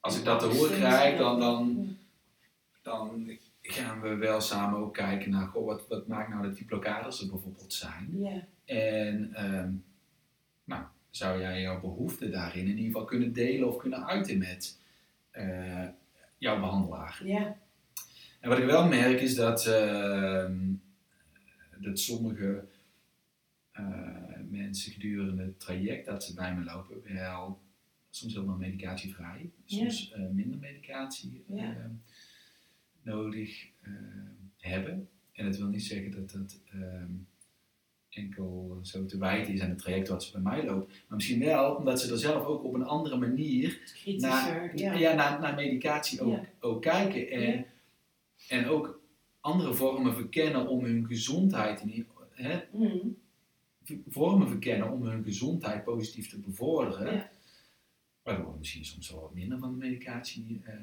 als ik dat te horen krijg, dan, dan, dan gaan we wel samen ook kijken naar, goh, wat, wat maakt nou dat die blokkades er bijvoorbeeld zijn. En ehm, nou, zou jij jouw behoeften daarin in ieder geval kunnen delen of kunnen uiten met eh, jouw behandelaar. Ja. En wat ik wel merk is dat, ehm, dat sommige eh, mensen gedurende het traject dat ze bij me lopen wel soms helemaal medicatievrij, soms eh, minder medicatie Ja. Nodig ehm, hebben. En dat wil niet zeggen dat dat ehm, enkel zo te wijten is aan het traject wat ze bij mij lopen. Maar misschien wel omdat ze er zelf ook op een andere manier naar, ja. ja. naar, naar medicatie ook, Ja. ook kijken. En, Ja. en ook andere vormen verkennen om hun gezondheid, in, hè, Mm. vormen verkennen om hun gezondheid positief te bevorderen. Waardoor we misschien soms wel wat minder van de medicatie eh,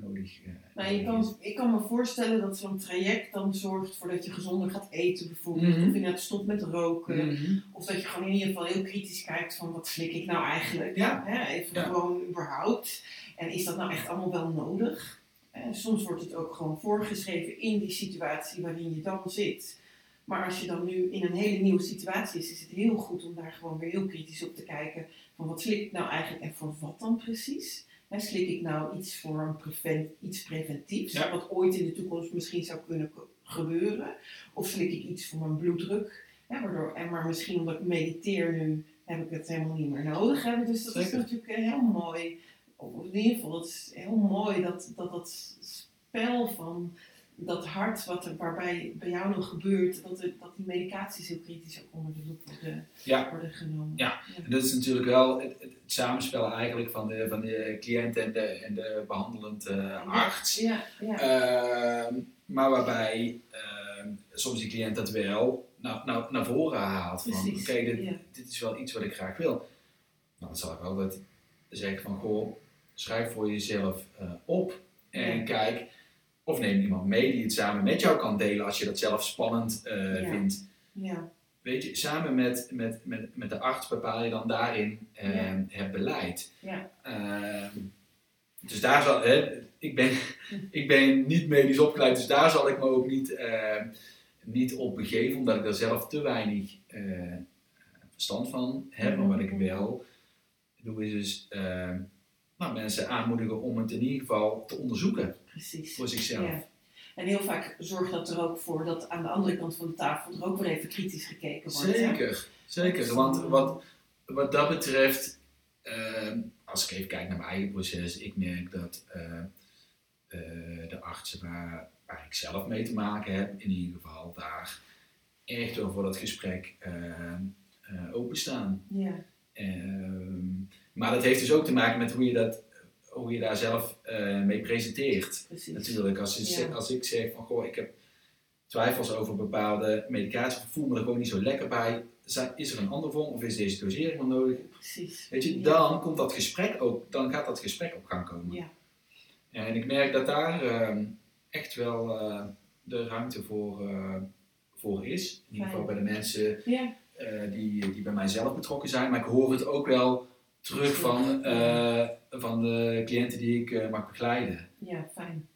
nodig uh, Nou, je kan, ik kan me voorstellen dat zo'n traject dan zorgt voor dat je gezonder gaat eten bijvoorbeeld. Mhm. Of inderdaad stopt met roken. Mhm. Of dat je gewoon in ieder geval heel kritisch kijkt van wat slik ik nou eigenlijk. Ja. Hè, even Ja. gewoon überhaupt. En is dat nou echt allemaal wel nodig? En soms wordt het ook gewoon voorgeschreven in die situatie waarin je dan zit. Maar als je dan nu in een hele nieuwe situatie is, is het heel goed om daar gewoon weer heel kritisch op te kijken. Van wat slik ik nou eigenlijk en voor wat dan precies? Hè, slik ik nou iets voor een preven- iets preventiefs, Ja. wat ooit in de toekomst misschien zou kunnen gebeuren? Of slik ik iets voor mijn bloeddruk? Hè, waardoor, en maar misschien omdat ik mediteer nu, heb ik het helemaal niet meer nodig. Hè? Dus dat is natuurlijk een heel mooi, of in ieder geval, het is heel mooi dat dat, dat spel van dat hart wat er, waarbij bij jou nog gebeurt, dat, er, dat die medicaties heel kritisch ook onder de loep worden, Ja. worden genomen. Ja. En dat is natuurlijk wel het, het, samenspel eigenlijk van de, van de cliënt en de, en de behandelend eh, arts. Ja, ja. Ehm, maar waarbij ehm, soms die cliënt dat wel nou, nou, naar voren haalt. Van oké, dit, ja. dit is wel iets wat ik graag wil. Nou, dan zal ik altijd zeggen van goh, schrijf voor jezelf eh, op. En Ja. kijk, of neem iemand mee die het samen met jou kan delen als je dat zelf spannend eh, Ja. vindt. ja. Weet je, samen met, met, met, met de arts bepaal je dan daarin eh, Ja. het beleid. Ja. Ehm, dus daar zal, hè, ik, ben, [LAUGHS] ik ben niet medisch opgeleid, dus daar zal ik me ook niet, eh, niet op begeven, omdat ik daar zelf te weinig verstand van heb. Maar wat ik wel doe, is dus eh, nou, mensen aanmoedigen om het in ieder geval te onderzoeken Precies. voor zichzelf. Ja. En heel vaak zorgt dat er ook voor dat aan de andere kant van de tafel er ook weer even kritisch gekeken wordt. hè? Zeker, zeker. Want wat, wat dat betreft, ehm, als ik even kijk naar mijn eigen proces, ik merk dat eh, eh, de artsen waar, waar ik zelf mee te maken heb, in ieder geval daar echt wel voor dat gesprek ehm, eh, openstaan. Ja, Ehm, maar dat heeft dus ook te maken met hoe je, dat, hoe je daar zelf eh, mee presenteert. precies. Natuurlijk, als, je Ja. zegt- als ik zeg van goh, ik heb twijfels over bepaalde medicatie, voel me er gewoon niet zo lekker bij, zijn- is er een andere vorm of is deze dosering wel nodig? Precies. Weet je, Ja. dan komt dat gesprek ook, dan gaat dat gesprek op gang komen. Ja. En ik merk dat daar ehm, echt wel eh, de ruimte voor, eh, voor is. In ieder geval bij de mensen Ja, die, die bij mij zelf betrokken zijn, maar ik hoor het ook wel terug van, eh, van de cliënten die ik eh, mag begeleiden. ja, fijn.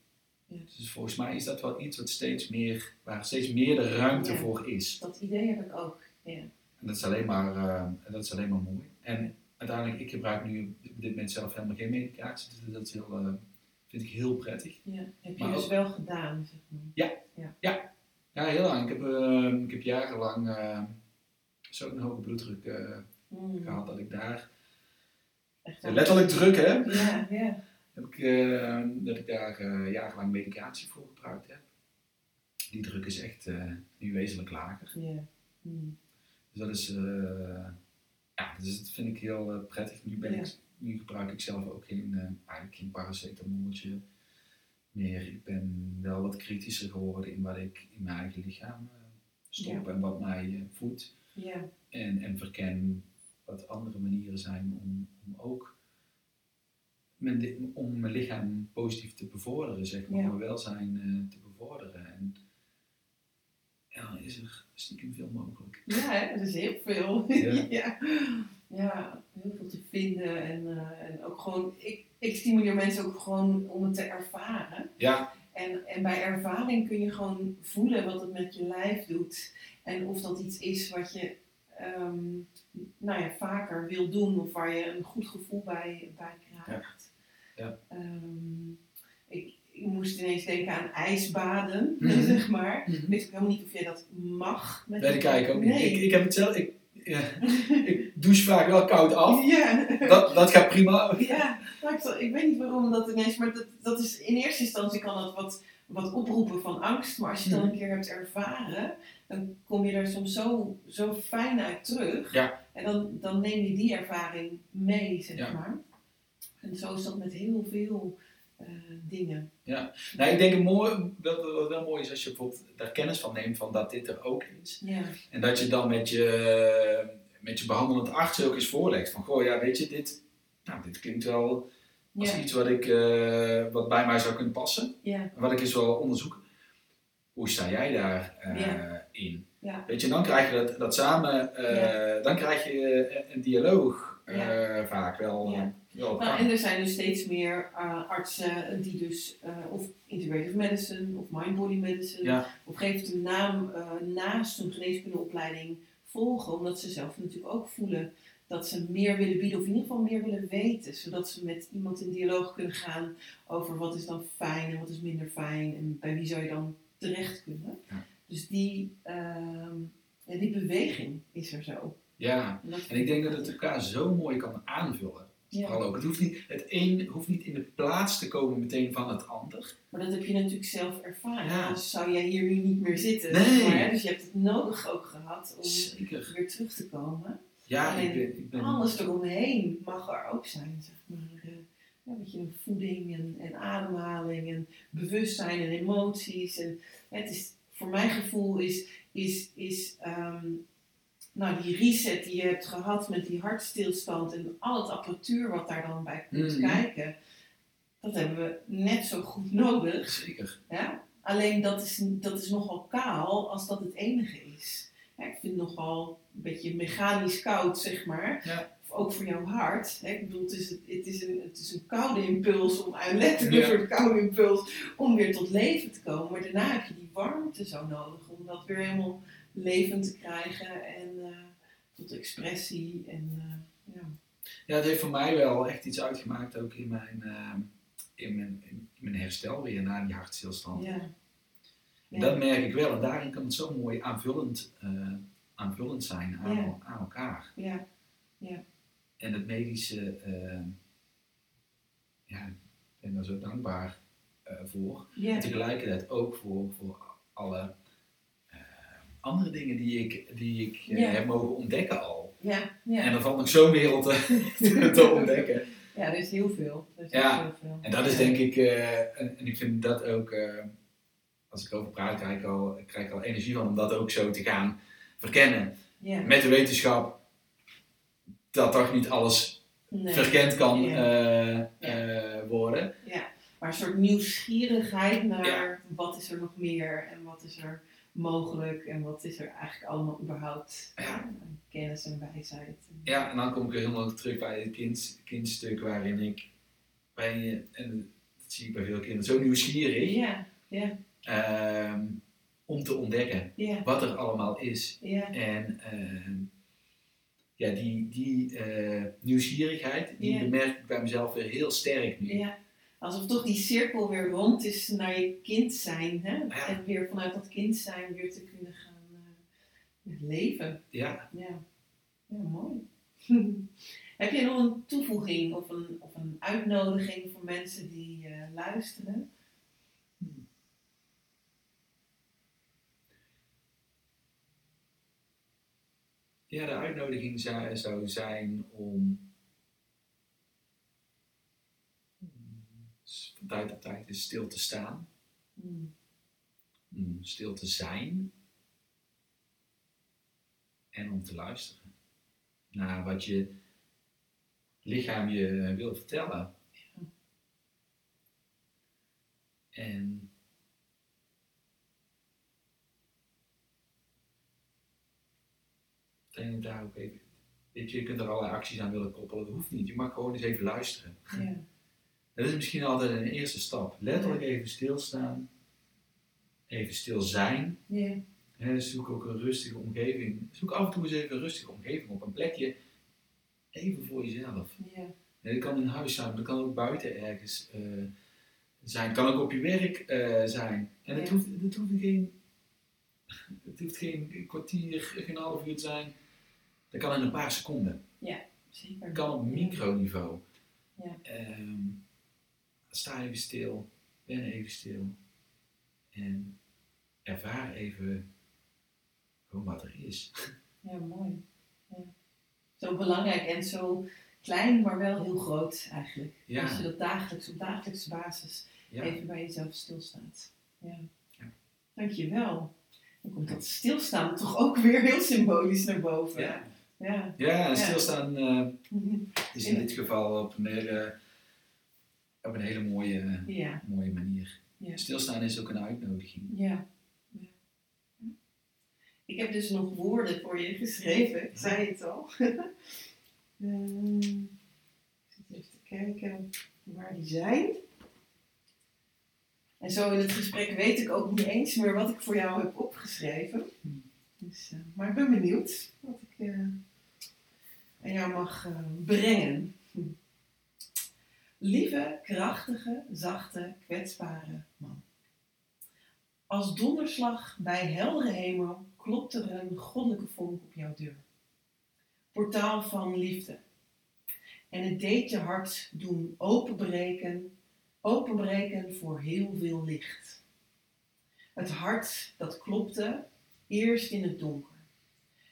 Dus volgens mij is dat wel iets wat steeds meer, waar steeds meer de ruimte Ja. voor is. Dat idee heb ik ook. Ja. En dat is alleen maar, eh, dat is alleen maar mooi. En uiteindelijk, ik gebruik nu op dit moment zelf helemaal geen medicatie, dus dat is heel, vind ik heel prettig. ja. Heb je Maar dus ook- wel gedaan, zeg maar. Ja, heel lang. Ik heb, ik heb jarenlang zo'n hoge bloeddruk Mm. gehad dat ik daar, Echt letterlijk druk hè, Ja, ja. heb ik, eh, dat ik daar eh, jarenlang medicatie voor gebruikt heb. Die druk is echt eh, nu wezenlijk lager. ja. Mm. Dus dat is, ja, dus dat vind ik heel prettig. Nu, ben Ja. ik, nu gebruik ik zelf ook geen, eigenlijk geen paracetamoletje meer. Ik ben wel wat kritischer geworden in wat ik in mijn eigen lichaam stop en wat mij voedt. Ja, En, en verken wat andere manieren zijn om, om ook mijn, om mijn lichaam positief te bevorderen, zeg maar, Ja. om mijn welzijn eh, te bevorderen. En ja, is er stiekem veel mogelijk. ja hè, dat is heel veel. [LAUGHS] Ja. ja. ja, heel veel te vinden. En, eh, en ook gewoon, ik, ik stimuleer mensen ook gewoon om het te ervaren. Ja, En En, en bij ervaring kun je gewoon voelen wat het met je lijf doet. En of dat iets is wat je ehm, nou ja, vaker wil doen of waar je een goed gevoel bij, bij krijgt. Ja. Ehm, ik, ik moest ineens denken aan ijsbaden, [LAUGHS] Mhm. zeg maar. Mhm. Ik weet ook helemaal niet of jij dat mag. Met Nee, dat kijk ik ook niet. Nee. Ik, ik heb het zelf, ik, ja, ik douche vaak wel koud af. [LAUGHS] Ja. Dat, dat gaat prima. Ja, maar ik, weet niet waarom dat ineens, maar dat, dat is in eerste instantie kan dat wat, wat oproepen van angst, maar als je het dan een keer hebt ervaren, dan kom je er soms zo, zo fijn uit terug. Ja. En dan, dan neem je die ervaring mee, zeg Ja. maar. En zo is dat met heel veel eh, dingen. Nou, ik denk het mooi, wat, wat wel mooi is als je bijvoorbeeld daar kennis van neemt van dat dit er ook is. Ja, En dat je dan met je, met je behandelend arts ook eens voorlegt. Van, goh, ja, weet je, dit, nou, dit klinkt wel als ja, iets wat, ik, eh, wat bij mij zou kunnen passen. ja, Wat ik eens wil onderzoeken. Hoe sta jij daar Ja. In? Ja. Weet je, dan krijg je dat, dat samen, eh, dan krijg je eh, een dialoog eh, vaak wel. Ja. wel Nou, en er zijn dus steeds meer artsen die dus of integrative medicine of mind body medicine op een gegeven moment een naam naast hun geneeskundeopleiding volgen, omdat ze zelf natuurlijk ook voelen dat ze meer willen bieden of in ieder geval meer willen weten, zodat ze met iemand in dialoog kunnen gaan over wat is dan fijn en wat is minder fijn en bij wie zou je dan terecht kunnen. Ja. Dus die, ehm, ja, die beweging is er zo. ja, En, ik denk dat het elkaar zo mooi kan aanvullen. ja. Ook. Het, hoeft niet, het een hoeft niet in de plaats te komen meteen van het ander. Maar dat heb je natuurlijk zelf ervaren. Ja. Anders zou jij hier nu niet meer zitten. Nee. Maar, dus je hebt het nodig ook gehad om Zeker. weer terug te komen. Ja, ik ben, ik ben Alles eromheen mag er ook zijn, zeg maar. eh, ja, weet je, een voeding en, en ademhaling en bewustzijn en emoties. En, ja, het is, voor mijn gevoel is, is, is ehm, nou, die reset die je hebt gehad met die hartstilstand en al het apparatuur wat daar dan bij komt Mhm. kijken, dat hebben we net zo goed nodig. zeker. Ja? Alleen dat is, dat is nogal kaal als dat het enige is. Ja, ik vind het nogal een beetje mechanisch koud, zeg maar. Ja. Ook voor jouw hart. Hè? Ik bedoel, het is, het, is een, het is een koude impuls, om, een letterlijk Ja. een koude impuls, om weer tot leven te komen. Maar daarna heb je die warmte zo nodig om dat weer helemaal levend te krijgen en eh, tot expressie. En, eh, ja. Ja, het heeft voor mij wel echt iets uitgemaakt ook in mijn, eh, in mijn, in mijn herstel weer na die hartstilstand. Ja. En dat merk ik wel en daarin kan het zo mooi aanvullend, aanvullend zijn aan, Ja. aan elkaar. Ja. En het medische, eh, ja, ik ben daar zo dankbaar eh, voor. En tegelijkertijd ook voor, voor alle eh, andere dingen die ik, die ik eh, heb mogen ontdekken al. Ja. Ja. En er valt nog zo'n wereld [LAUGHS] te, te ontdekken. ja, er is heel veel. Is Ja. heel veel. En dat is denk ik, eh, en, en ik vind dat ook, eh, als ik over praat, krijg ik, al, ik krijg al energie van om dat ook zo te gaan verkennen. Ja. Met de wetenschap dat toch niet alles Nee. verkend kan Ja. eh, eh, worden. Maar een soort nieuwsgierigheid naar Ja. wat is er nog meer en wat is er mogelijk en wat is er eigenlijk allemaal überhaupt Ja. aan kennis en wijsheid. Ja, en dan kom ik weer helemaal terug bij het kind, kindstuk waarin ik, je, en dat zie ik bij veel kinderen, zo nieuwsgierig Ja, ja, ehm, om te ontdekken ja, wat er allemaal is. ja, En ehm, ja, die, die eh, nieuwsgierigheid, die ik bij mezelf weer heel sterk nu. ja. Alsof toch die cirkel weer rond is naar je kind zijn. Hè? Ja. En weer vanuit dat kind zijn weer te kunnen gaan eh, leven. Ja, Ja, ja mooi. [LAUGHS] Heb je nog een toevoeging of een, of een uitnodiging voor mensen die eh, luisteren? Ja de uitnodiging zou, zou zijn om van tijd tot tijd eens stil te staan, Hmm. om stil te zijn en om te luisteren naar wat je lichaam je wil vertellen. En en daar ook even. Weet je, je kunt er allerlei acties aan willen koppelen, dat hoeft niet. Je mag gewoon eens even luisteren. Ja. [LAUGHS] Dat is misschien altijd een eerste stap. Letterlijk even stilstaan even stil zijn. Ja. Dus zoek ook een rustige omgeving. Zoek af en toe eens even een rustige omgeving op een plekje. Even voor jezelf. Ja. Dat kan in huis zijn, dat kan ook buiten ergens eh, zijn. Kan ook op je werk eh, zijn. En het, Ja. hoeft, het, hoeft geen, het hoeft geen kwartier, geen half uur te zijn. Dat kan in een paar seconden. Zeker. Het kan op microniveau. Ja. Ehm, sta even stil, ben even stil. En ervaar even gewoon wat er is. [LAUGHS] Ja, mooi. Ja. Zo belangrijk en zo klein, maar wel heel groot eigenlijk. Ja. Als je dat dagelijks, op dagelijkse basis Ja, even bij jezelf stilstaat. Ja. Ja. Dankjewel. Dan komt dat stilstaan toch ook weer heel symbolisch naar boven. ja. Ja. ja en stilstaan eh, [LAUGHS] is in dit geval op een hele, op een hele mooie, Ja. mooie manier. Ja. Stilstaan is ook een uitnodiging. Ja. Ik heb dus nog woorden voor je geschreven. Ik zei het al. [LAUGHS] Ehm, ik zit even te kijken waar die zijn. En zo in het gesprek weet ik ook niet eens meer wat ik voor jou heb opgeschreven. Dus, eh, maar ik ben benieuwd wat ik eh, aan jou mag eh, brengen. Lieve, krachtige, zachte, kwetsbare man. Als donderslag bij heldere hemel klopt er een goddelijke vonk op jouw deur. Portaal van liefde. En het deed je hart doen openbreken, openbreken voor heel veel licht. Het hart dat klopte eerst in het donker.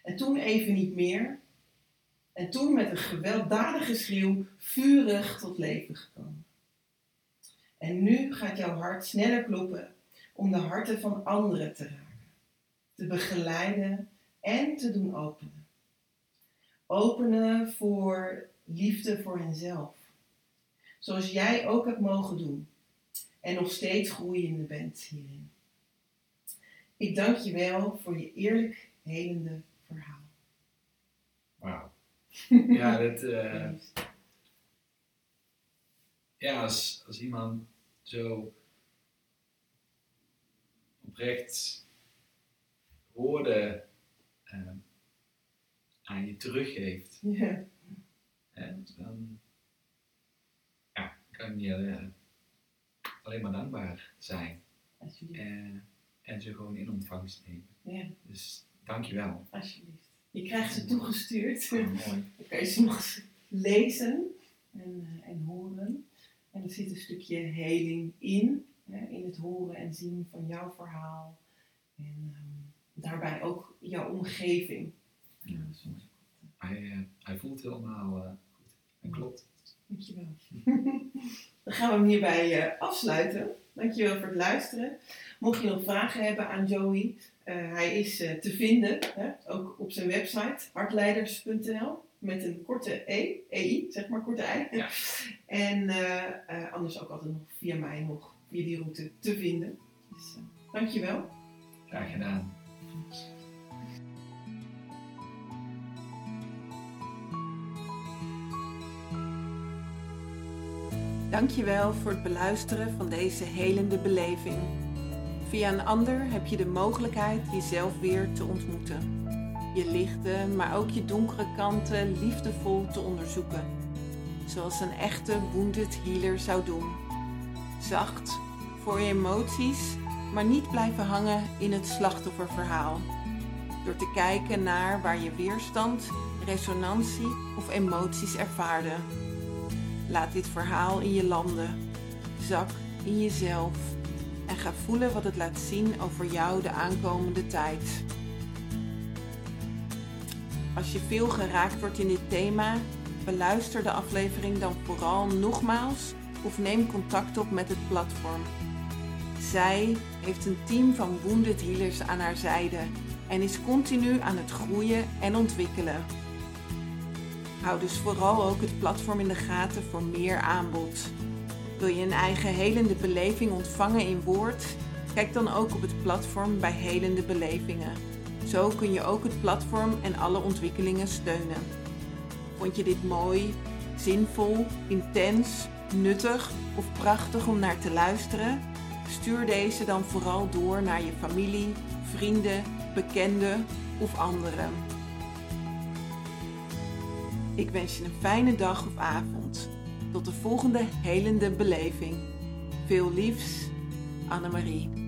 En toen even niet meer. En toen met een gewelddadige schreeuw vurig tot leven gekomen. En nu gaat jouw hart sneller kloppen om de harten van anderen te raken, te begeleiden en te doen openen. Openen voor liefde voor henzelf, zoals jij ook hebt mogen doen en nog steeds groeiende bent hierin. Ik dank je wel voor je eerlijk helende. Ja, dat, eh, ja als, als iemand zo oprecht woorden eh, aan je teruggeeft, Ja. dan ja, kan je eh, alleen maar dankbaar zijn en, en ze gewoon in ontvangst nemen. Ja, Dus dankjewel. alsjeblieft. Je krijgt ze toegestuurd. Oh, mooi. Dan kan je ze nog lezen en, eh, en horen. En er zit een stukje heling in, hè, in het horen en zien van jouw verhaal. En ehm, daarbij ook jouw omgeving. Ja, soms. Hij, eh, hij voelt helemaal eh, goed. En klopt. Dankjewel. [LAUGHS] Dan gaan we hem hierbij eh, afsluiten. Dankjewel voor het luisteren. Mocht je nog vragen hebben aan Joey, hij is eh, te vinden, hè, ook op zijn website, hartleiders.nl, met een korte E, EI, zeg maar, korte ei. Ja. [LAUGHS] En eh, eh, anders ook altijd nog via mij nog, via die route te vinden. Dus eh, dankjewel. Graag gedaan. Dankjewel voor het beluisteren van deze helende beleving. Via een ander heb je de mogelijkheid jezelf weer te ontmoeten. Je lichte, maar ook je donkere kanten liefdevol te onderzoeken. Zoals een echte wounded healer zou doen. Zacht, voor je emoties, maar niet blijven hangen in het slachtofferverhaal. Door te kijken naar waar je weerstand, resonantie of emoties ervaarde. Laat dit verhaal in je landen. Zak in jezelf. En ga voelen wat het laat zien over jou de aankomende tijd. Als je veel geraakt wordt in dit thema, beluister de aflevering dan vooral nogmaals of neem contact op met het platform. Zij heeft een team van wounded healers aan haar zijde en is continu aan het groeien en ontwikkelen. Hou dus vooral ook het platform in de gaten voor meer aanbod. Wil je een eigen helende beleving ontvangen in woord? Kijk dan ook op het platform bij Helende Belevingen. Zo kun je ook het platform en alle ontwikkelingen steunen. Vond je dit mooi, zinvol, intens, nuttig of prachtig om naar te luisteren? Stuur deze dan vooral door naar je familie, vrienden, bekenden of anderen. Ik wens je een fijne dag of avond. Tot de volgende helende beleving. Veel liefs, Annemarie.